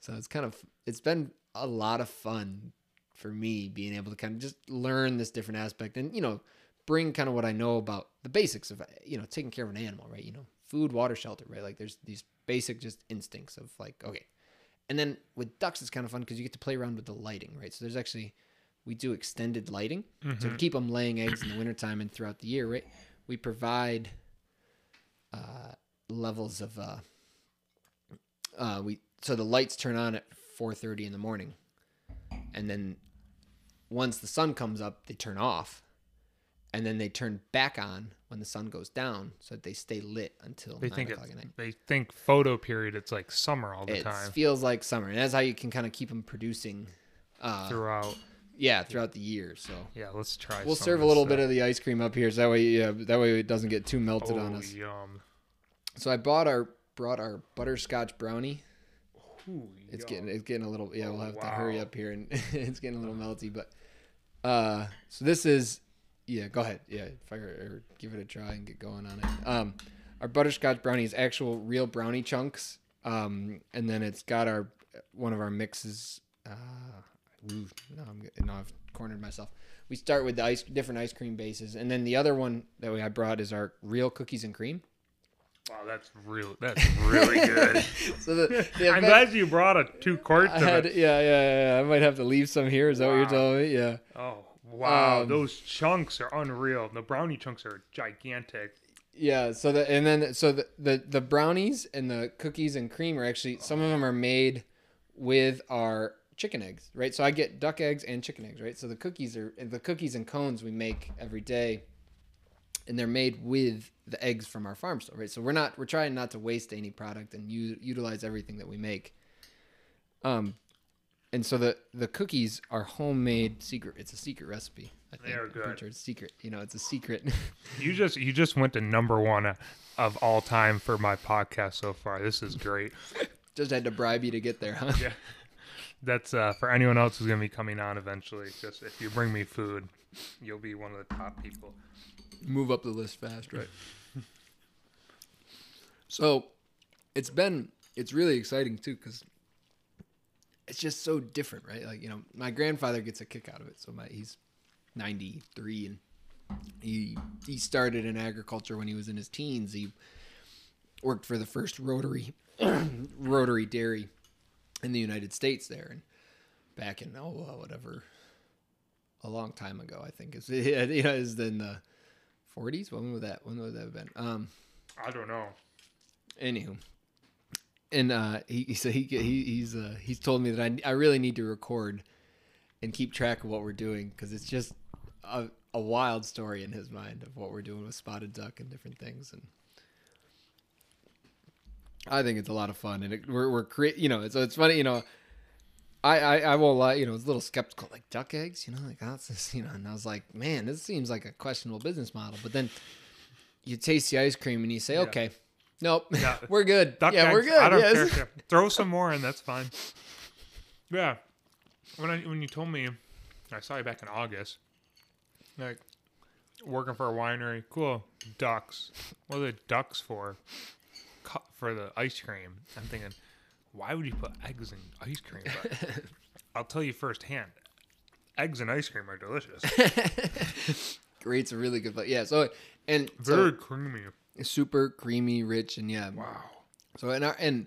So it's kind of it's been a lot of fun for me being able to kind of just learn this different aspect and you know bring kind of what I know about the basics of you know taking care of an animal, right? You know, food, water, shelter, right? Like there's these basic just instincts of like okay, and then with ducks it's kind of fun because you get to play around with the lighting, right? So there's actually we do extended lighting so to keep them laying eggs in the wintertime and throughout the year, right? We provide uh, levels of uh, uh, we so the lights turn on at 4:30 in the morning, and then once the sun comes up, they turn off, and then they turn back on when the sun goes down, so that they stay lit until They think o'clock it's, at night. they think photo period. It's like summer all the time. It feels like summer, and that's how you can kind of keep them producing. Uh, throughout. yeah, throughout the year. So Yeah, let's try. we'll serve a little stuff. bit of the ice cream up here, so that way, yeah, that way it doesn't get too melted on Oh, us. yum. So I bought our brought our butterscotch brownie. Ooh, It's yum. getting it's getting a little yeah. Oh, we'll have to hurry up here, and [laughs] it's getting a little melty. But uh, so this is yeah. Go ahead, yeah. Fire or give it a try and get going on it. Um, our butterscotch brownie is actual real brownie chunks. Um, and then it's got our one of our mixes. Uh, ooh, no, I'm no, I've cornered myself. We start with the ice different ice cream bases, and then the other one that we I brought is our real cookies and cream. Wow, that's real. That's really good. [laughs] So the, the I'm glad you brought a two quarts I of had, it. yeah, yeah, yeah. I might have to leave some here. Is that what you're telling me? Yeah. Oh wow, Um, those chunks are unreal. The brownie chunks are gigantic. Yeah. So the and then so the, the the brownies and the cookies and cream are actually some of them are made with our chicken eggs, right? So I get duck eggs and chicken eggs, right? So the cookies are the cookies and cones we make every day, and they're made with the eggs from our farm store, right? So we're not we're trying not to waste any product and u- utilize everything that we make. Um, and so the the cookies are homemade secret. It's a secret recipe. I think. They are good. sure it's secret. You know, it's a secret. [laughs] You just you just went to number one of all time for my podcast so far. This is great. [laughs] Just had to bribe you to get there, huh? Yeah. That's uh, for anyone else who's gonna be coming on eventually. Just if you bring me food, you'll be one of the top people. Move up the list fast, right? [laughs] so, it's been it's really exciting too because it's just so different, right? Like you know, my grandfather gets a kick out of it. So my he's ninety three and he he started in agriculture when he was in his teens. He worked for the first rotary [clears throat] rotary dairy in the United States there, and back in oh whatever a long time ago, I think is [laughs] yeah, you know is in the forties. When would that when would that have been? Um, I don't know. anywho, and uh, he he said he, he he's uh, he's told me that I I really need to record and keep track of what we're doing because it's just a a wild story in his mind of what we're doing with spotted duck and different things and. I think it's a lot of fun, and it, we're we're create. You know, so it's funny. You know, I, I I won't lie. You know, I was a little skeptical, like duck eggs. You know, like that's just, [laughs] you know, and I was like, man, this seems like a questionable business model. But then you taste the ice cream and you say, Yeah. okay, nope, Yeah. [laughs] we're good. Duck yeah, we're good. I don't yes. care. [laughs] Throw some more in. That's fine. Yeah. When I when you told me, I saw you back in August. Like working for a winery. Cool. Ducks. What are the ducks for? For the ice cream. I'm thinking, why would you put eggs in ice cream? But [laughs] I'll tell you firsthand. Eggs and ice cream are delicious. Great's a really good. But yeah, so and Very so creamy. Super creamy, rich, and yeah. Wow. So and our and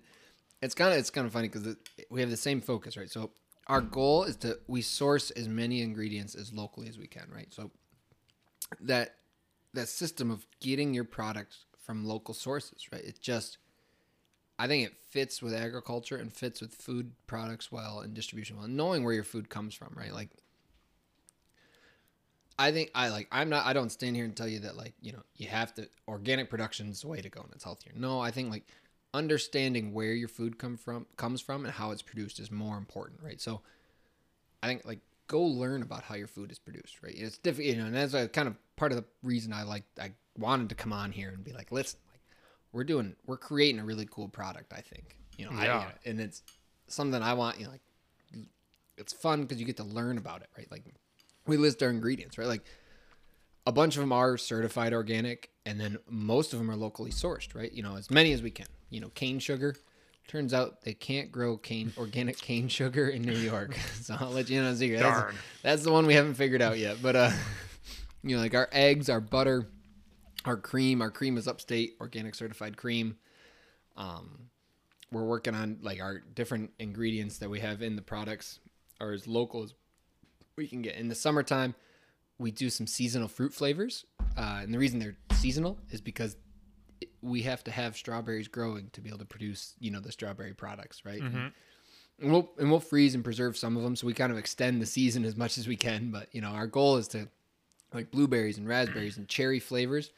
it's kind of it's kind of funny because we have the same focus, right? So our goal is to we source as many ingredients as locally as we can, right? So that that system of getting your product from local sources, right? It just I think it fits with agriculture and fits with food products well and distribution well. Knowing where your food comes from, right? Like I think I like I'm not I don't stand here and tell you that like, you know, you have to organic production is the way to go and it's healthier. No, I think like understanding where your food come from comes from and how it's produced is more important, right? So I think like go learn about how your food is produced, right? It's different, you know, and that's uh, kind of part of the reason I like I wanted to come on here and be like, listen, like we're doing we're creating a really cool product, I think. You know, I, Yeah. you know, and it's something I want, you know, like it's fun because you get to learn about it, right? Like we list our ingredients, right? Like a bunch of them are certified organic, and then most of them are locally sourced, right? You know, as many as we can. You know, cane sugar. Turns out they can't grow cane organic cane sugar in New York, [laughs] so I'll let you know secret. That's, Darn. that's the one we haven't figured out yet. But uh, [laughs] You know, like our eggs, our butter, our cream. Our cream is upstate organic certified cream. Um, we're working on like our different ingredients that we have in the products are as local as we can get. In the summertime, we do some seasonal fruit flavors, uh, and the reason they're seasonal is because we have to have strawberries growing to be able to produce, you know, the strawberry products, right? Mhm. And we'll and we'll freeze and preserve some of them, so we kind of extend the season as much as we can. But you know, our goal is to like blueberries and raspberries and cherry flavors.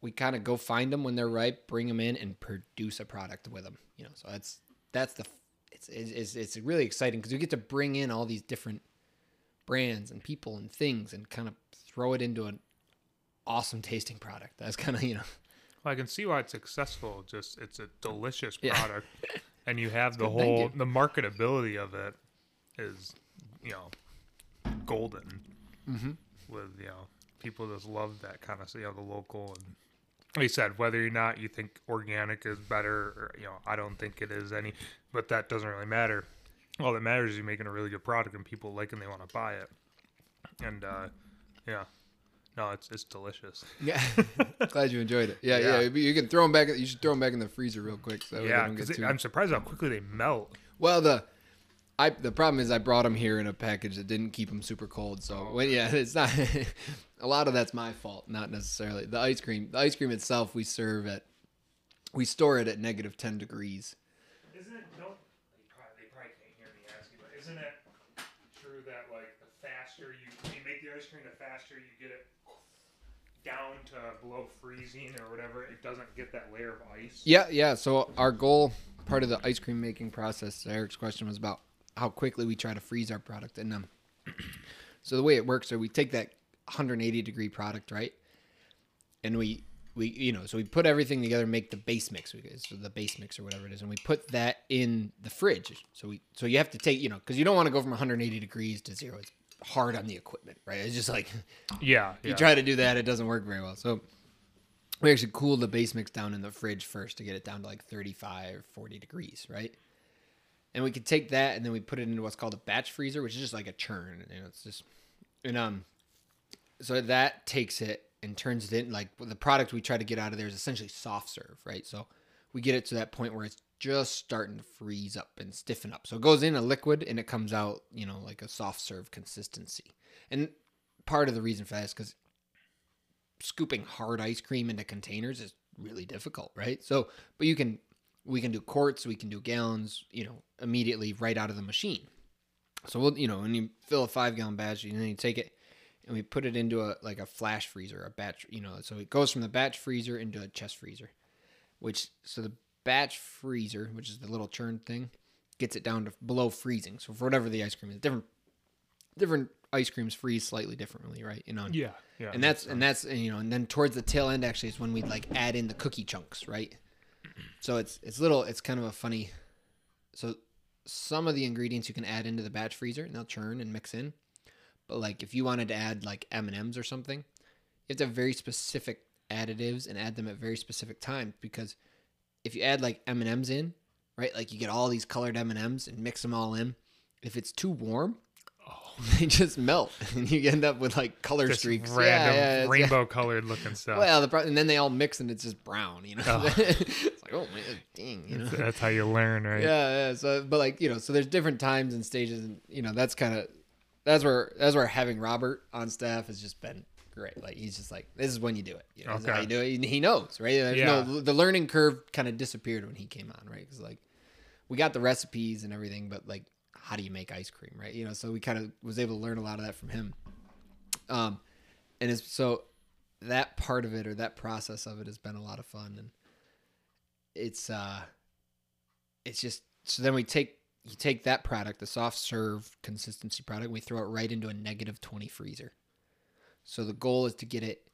We kind of go find them when they're ripe, bring them in, and produce a product with them. You know, so that's that's the it's it's it's, it's really exciting because we get to bring in all these different brands and people and things and kind of throw it into an awesome tasting product. That's [laughs] kind of you know Well, I can see why it's successful. Just it's a delicious Yeah. product, [laughs] and you have the whole the marketability of it is you know golden. Mm-hmm. With you know people just love that kind of you know the local and like you said whether or not you think organic is better or you know I don't think it is any, but that doesn't really matter. All that matters is you're making a really good product and people like and they want to buy it. And uh, yeah, no, it's it's delicious. [laughs] yeah. [laughs] Glad you enjoyed it. Yeah, Yeah. yeah. You can throw them back. You should throw them back in the freezer real quick. So yeah, because too- I'm surprised how quickly they melt. Well, the I the problem is I brought them here in a package that didn't keep them super cold. So when, yeah, [laughs] it's not a lot of that's my fault, not necessarily the ice cream. The ice cream itself we serve at we store it at negative ten degrees. Isn't it? Don't they probably, they probably can't hear me asking, but isn't it true that like the faster you when you make the ice cream, the faster you get it down to below freezing or whatever, it doesn't get that layer of ice. Yeah, yeah. So our goal, part of the ice cream making process, Eric's question was about how quickly we try to freeze our product. And um, [clears throat] so the way it works, so we take that 180 degree product, right, and we we you know so we put everything together, make the base mix, so the base mix or whatever it is, and we put that in the fridge. So we so you have to take you know because you don't want to go from 180 degrees to zero. It's hard on the equipment, right? It's just like [laughs] Yeah, you yeah. try to do that, it doesn't work very well. So we actually cool the base mix down in the fridge first to get it down to like 35, 40 degrees, right? And we could take that and then we put it into what's called a batch freezer, which is just like a churn. You know, it's just and um, so that takes it and turns it in like the product we try to get out of there is essentially soft serve, right? So we get it to that point where it's just starting to freeze up and stiffen up. So it goes in a liquid and it comes out, you know, like a soft serve consistency. And part of the reason for that is because scooping hard ice cream into containers is really difficult, right? So, but you can, we can do quarts, we can do gallons, you know, immediately right out of the machine. So we'll, you know, when you fill a five gallon batch, and then you take it and we put it into a like a flash freezer, a batch, you know, so it goes from the batch freezer into a chest freezer, which so the batch freezer, which is the little churn thing, gets it down to below freezing. So for whatever the ice cream is, different different ice creams freeze slightly differently, right? You know, yeah, yeah. and that's and that's you know and then towards the tail end actually is when we like add in the cookie chunks right so it's it's little it's kind of a funny so some of the ingredients you can add into the batch freezer and they'll churn and mix in but like if you wanted to add like m&ms or something you have to have very specific additives and add them at very specific times because if you add like m&ms in right like you get all these colored m&ms and mix them all in if it's too warm oh. [laughs] they just melt [laughs] and you end up with like color just streaks random yeah, yeah, rainbow [laughs] colored looking stuff. well, the pro- and then they all mix and it's just brown, you know. Oh. it's like, oh man, dang, you know. that's how you learn, right? Yeah, yeah. So, but like you know, so there's different times and stages, and you know, that's kind of that's where that's where having Robert on staff has just been great. Like he's just like, this is when you do it. You know, is how Okay. you do it. He knows, right? There's Yeah. no the learning curve kind of disappeared when he came on, right? Because like we got the recipes and everything, but like how do you make ice cream, right? You know, so we kind of was able to learn a lot of that from him. Um, and it's so that part of it or that process of it has been a lot of fun, and it's uh, it's just so then we take you take that product, the soft serve consistency product, and we throw it right into a negative twenty freezer. So the goal is to get it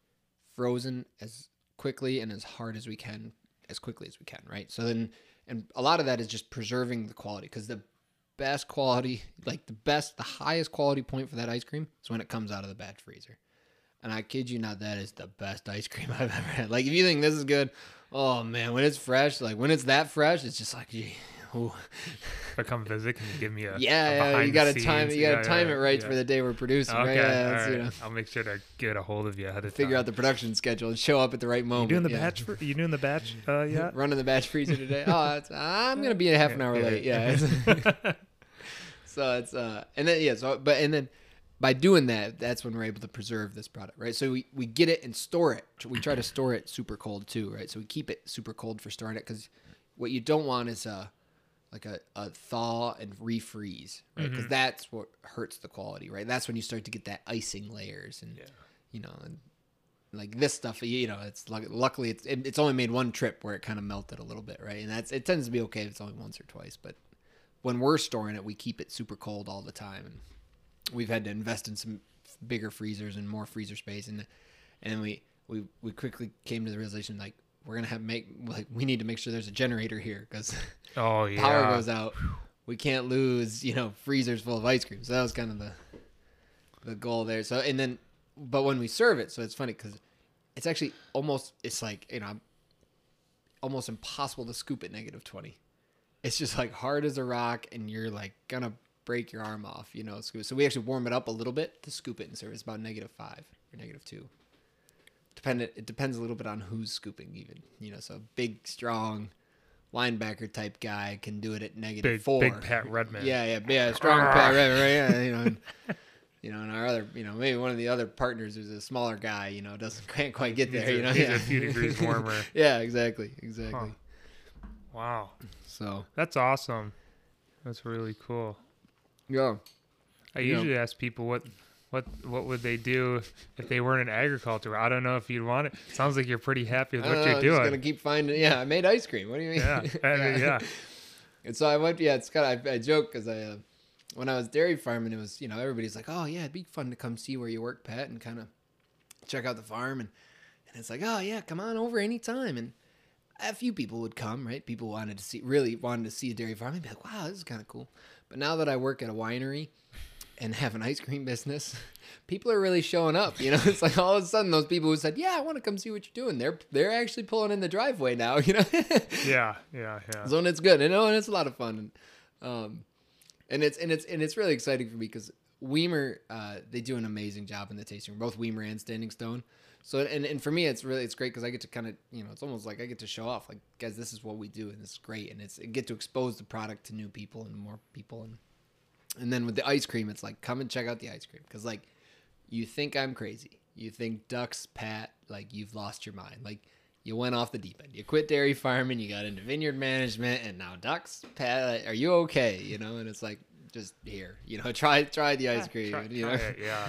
frozen as quickly and as hard as we can, as quickly as we can, right? So then, and a lot of that is just preserving the quality because the best quality, like the best, the highest quality point for that ice cream is when it comes out of the batch freezer. And I kid you not, that is the best ice cream [laughs] I've ever had. Like, if you think this is good, oh man, when it's fresh, like when it's that fresh, it's just like, gee, Ooh. [laughs] If I come visit, can you give me a a yeah, yeah, you got to time you got to Yeah, time yeah, it right yeah. for the day we're producing, Okay, right? Yeah, you know, I'll make sure to get a hold of you ahead of figure time. out the production schedule and show up at the right moment. You doing the yeah. batch? For, you doing the batch uh, [laughs] yet? Running the batch freezer today. Oh, I'm gonna be a half an hour Yeah, late. yeah. Yeah. [laughs] so it's uh, and then yeah, so but and then by doing that, that's when we're able to preserve this product, right? So we, we get it and store it. We try to store it super cold too, right? So we keep it super cold for storing it because what you don't want is a like a, a thaw and refreeze, right? Because Mhm. that's what hurts the quality, right? That's when you start to get that icing layers and Yeah. you know and like this stuff you know it's luck- luckily it's it, it's only made one trip where it kind of melted a little bit right and that's it tends to be okay if it's only once or twice but when we're storing it we keep it super cold all the time and we've had to invest in some bigger freezers and more freezer space and and we we we quickly came to the realization like we're gonna have make like we need to make sure there's a generator here because [laughs] Oh yeah. power goes out. We can't lose you know freezers full of ice cream. So that was kind of the the goal there. So and then but when we serve it so it's funny because it's actually almost it's like you know almost impossible to scoop at negative 20 it's just like hard as a rock and you're like gonna break your arm off you know scoop. so we actually warm it up a little bit to scoop it and serve it's about negative five or negative two dependent it depends a little bit on who's scooping even you know so a big strong linebacker type guy can do it at negative Big four big Pat Redman. yeah, yeah, yeah. Strong Pat, right, right, yeah. You know, and, [laughs] you know, and our other, you know, maybe one of the other partners who's a smaller guy, you know, doesn't [laughs] can't quite get there. a- you know, he's a yeah. few degrees [laughs] warmer. yeah, exactly, exactly. Huh. Wow. So That's awesome. That's really cool. yeah, I Yeah. usually ask people what what what would they do if they weren't in agriculture. I don't know if you'd want it. Sounds like you're pretty happy with what don't you're know, I'm just doing. gonna keep finding. Yeah, I made ice cream. What do you mean? Yeah, [laughs] mean, yeah. [laughs] And so I went. Yeah, it's kind of. I, I joke because I, uh, when I was dairy farming, it was you know everybody's like, oh yeah, it'd be fun to come see where you work, Pat, and kind of check out the farm, and and it's like, oh yeah, come on over anytime, and a few people would come, right? People wanted to see, really wanted to see a dairy farm, and be like, wow, this is kind of cool. But now that I work at a winery and have an ice cream business, [laughs] people are really showing up. You know, [laughs] it's like all of a sudden those people who said, yeah, I want to come see what you're doing, they're they're actually pulling in the driveway now. [laughs] You know. Yeah, yeah, yeah. So and it's good, you know, and it's a lot of fun, and um, and it's and it's and it's really exciting for me because Wiemer, uh, they do an amazing job in the tasting room, both Wiemer and Standing Stone. So and, and for me, it's really it's great because I get to kind of you know it's almost like I get to show off like guys, this is what we do, and it's great, and it's I get to expose the product to new people and more people, and and then with the ice cream, it's like come and check out the ice cream because like you think I'm crazy, you think ducks, Pat, like you've lost your mind, like you went off the deep end. You quit dairy farming, you got into vineyard management, and now ducks. Pat, are you okay? You know, and it's like just here, you know, [laughs] try try the ice cream. Try- you know, it, yeah.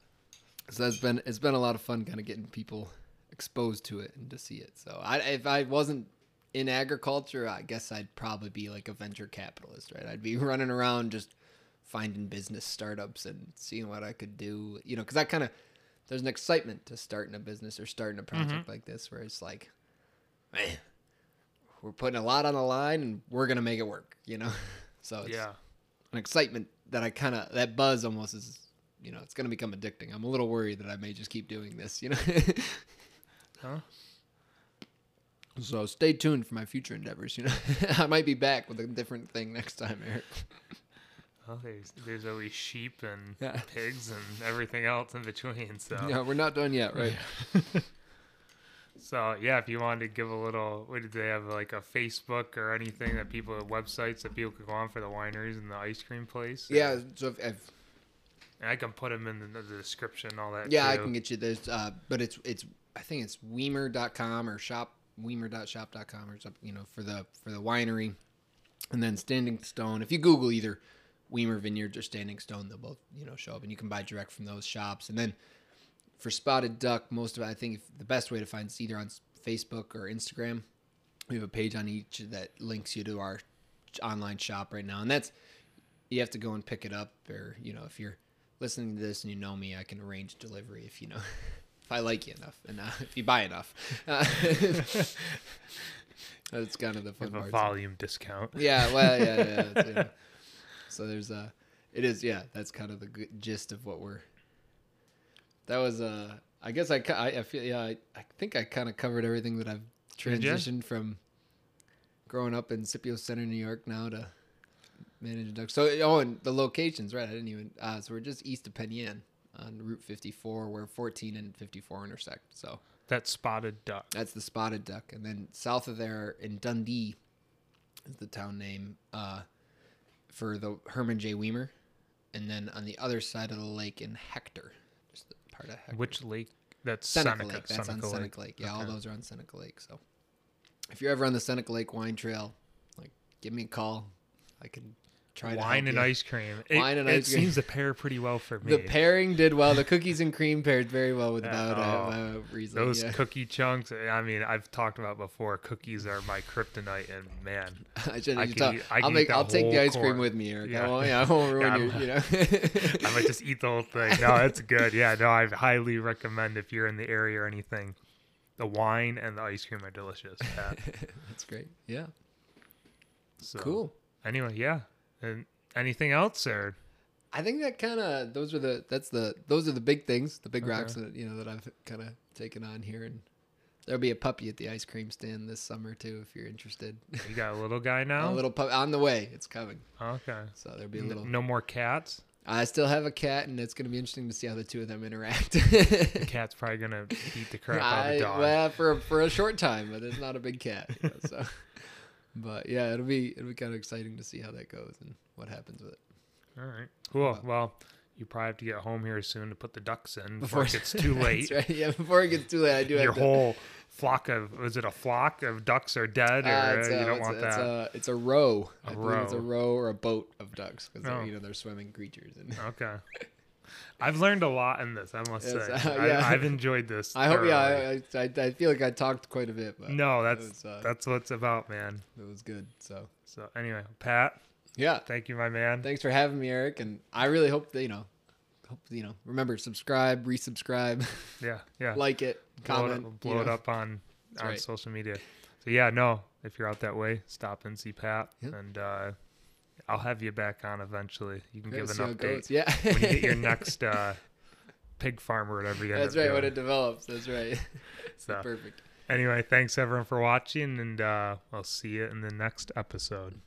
[laughs] so that's been it's been a lot of fun, kind of getting people exposed to it and to see it. So I, if I wasn't in agriculture, I guess I'd probably be like a venture capitalist, right? I'd be [laughs] running around just finding business startups and seeing what I could do, you know, because I kind of there's an excitement to starting a business or starting a mm-hmm. project like this where it's like, man, we're putting a lot on the line and we're gonna make it work, you know. [laughs] So it's Yeah. an excitement that I kind of that buzz almost is, you know, it's gonna become addicting. I'm a little worried that I may just keep doing this, you know. [laughs] Huh? So stay tuned for my future endeavors. You know, [laughs] I might be back with a different thing next time, Eric. Well, there's there's always sheep and Yeah. pigs and everything else in between. So [laughs] Yeah, we're not done yet, right? [laughs] So yeah, if you wanted to give a little, what did they have like a Facebook or anything that people websites that people could go on for the wineries and the ice cream place? Yeah. So if, if and I can put them in the, the description, all that. yeah, I can get you this, uh, but it's it's I think it's Wiemer.com or shop Wiemer.shop.com or something. You know, for the for the winery, and then Standing Stone. If you Google either Wiemer Vineyards or Standing Stone, they'll both you know show up, and you can buy direct from those shops. And then for Spotted Duck, most of it, I think if, the best way to find is either on Facebook or Instagram. We have a page on each that links you to our online shop right now, and that's you have to go and pick it up, or you know, if you're listening to this and you know me, I can arrange delivery if you know [laughs] if I like you enough, and uh, if you buy enough. Uh, [laughs] that's kind of the fun Have a part. volume discount. Yeah, well, yeah, yeah. [laughs] yeah. So there's a, it is yeah. That's kind of the g- gist of what we're. That was uh. I guess I, I, I feel yeah. I, I think I kind of covered everything that I've transitioned from. growing up in Scipio Center, New York, now to manage ducks. So oh, and the locations, right? I didn't even. Uh, so we're just east of Penn Yan on Route 54, where 14 and 54 intersect. So That spotted duck. that's the spotted duck, and then south of there in Dundee is the town name uh, for the Hermann J. Wiemer, and then on the other side of the lake in Hector, just the part of Hector. Which lake? That's Seneca, Seneca. Lake. That's Seneca on Lake. Seneca Lake. Yeah, all those are on Seneca Lake. So if you're ever on the Seneca Lake wine trail, like give me a call. I can try Wine and you. ice cream. It, Wine and it ice cream. seems to pair pretty well for [laughs] me. The pairing did well. The cookies and cream paired very well with about uh, uh, Riesling. Those yeah. cookie chunks. I mean, I've talked about before. Cookies are my kryptonite, and man, [laughs] I should I could talk. eat- I I'll could make. I'll take the ice cream with me, Eric. Yeah. I won't. Yeah, I won't [laughs] ruin Yeah, your. I'm- You know. I might just eat the whole thing. No, it's good. Yeah, no, I highly recommend if you're in the area or anything. The wine and the ice cream are delicious. That's great. Yeah. So, Cool. Anyway, yeah. And anything else, or I think that kind of those are the that's the those are the big things, the big Okay. rocks that you know that I've kind of taken on here, and there'll be a puppy at the ice cream stand this summer too, if you're interested. you got a little guy [laughs] now? a little pup on the way. It's coming, okay. so there'll be a little. no more cats. I still have a cat, and it's gonna be interesting to see how the two of them interact. The cat's probably gonna beat the crap out of the [laughs] dog. well, for for a short time, but it's not a big cat. You know, so, [laughs] but yeah, it'll be it'll be kind of exciting to see how that goes and what happens with it. All right. Cool. Wow. Well, you probably have to get home here soon to put the ducks in Before before it gets too [laughs] late. Right. Yeah, before it gets too late, I do Your have to. whole flock of is it a flock of ducks are dead or Uh, it's uh, a, you don't want a, it's that? A, it's a row. A I believe It's a row. row or a boat of ducks because Oh. you know they're swimming creatures. And Okay. [laughs] I've learned a lot in this, I must Yes, say. [laughs] uh, yeah. I, I've enjoyed this. I hope. thoroughly. Yeah, I, I, I feel like I talked quite a bit, but no, that's was, uh, that's what it's about, man. it was good. So So anyway, Pat, yeah, thank you, my man. thanks for having me, Eric. And I really hope that you know, hope you know. Remember, subscribe, resubscribe, [laughs] yeah, yeah. like it, blow comment, it, blow it know. up on That's on right. social media. So yeah, no, if you're out that way, stop and see Pat, Yep. and uh, I'll have you back on eventually. You can give an update. Yeah, when you get your [laughs] next uh, pig farm or whatever you That's right. When it develops. That's right. [laughs] So, Perfect. anyway, thanks everyone for watching, and uh, I'll see you in the next episode.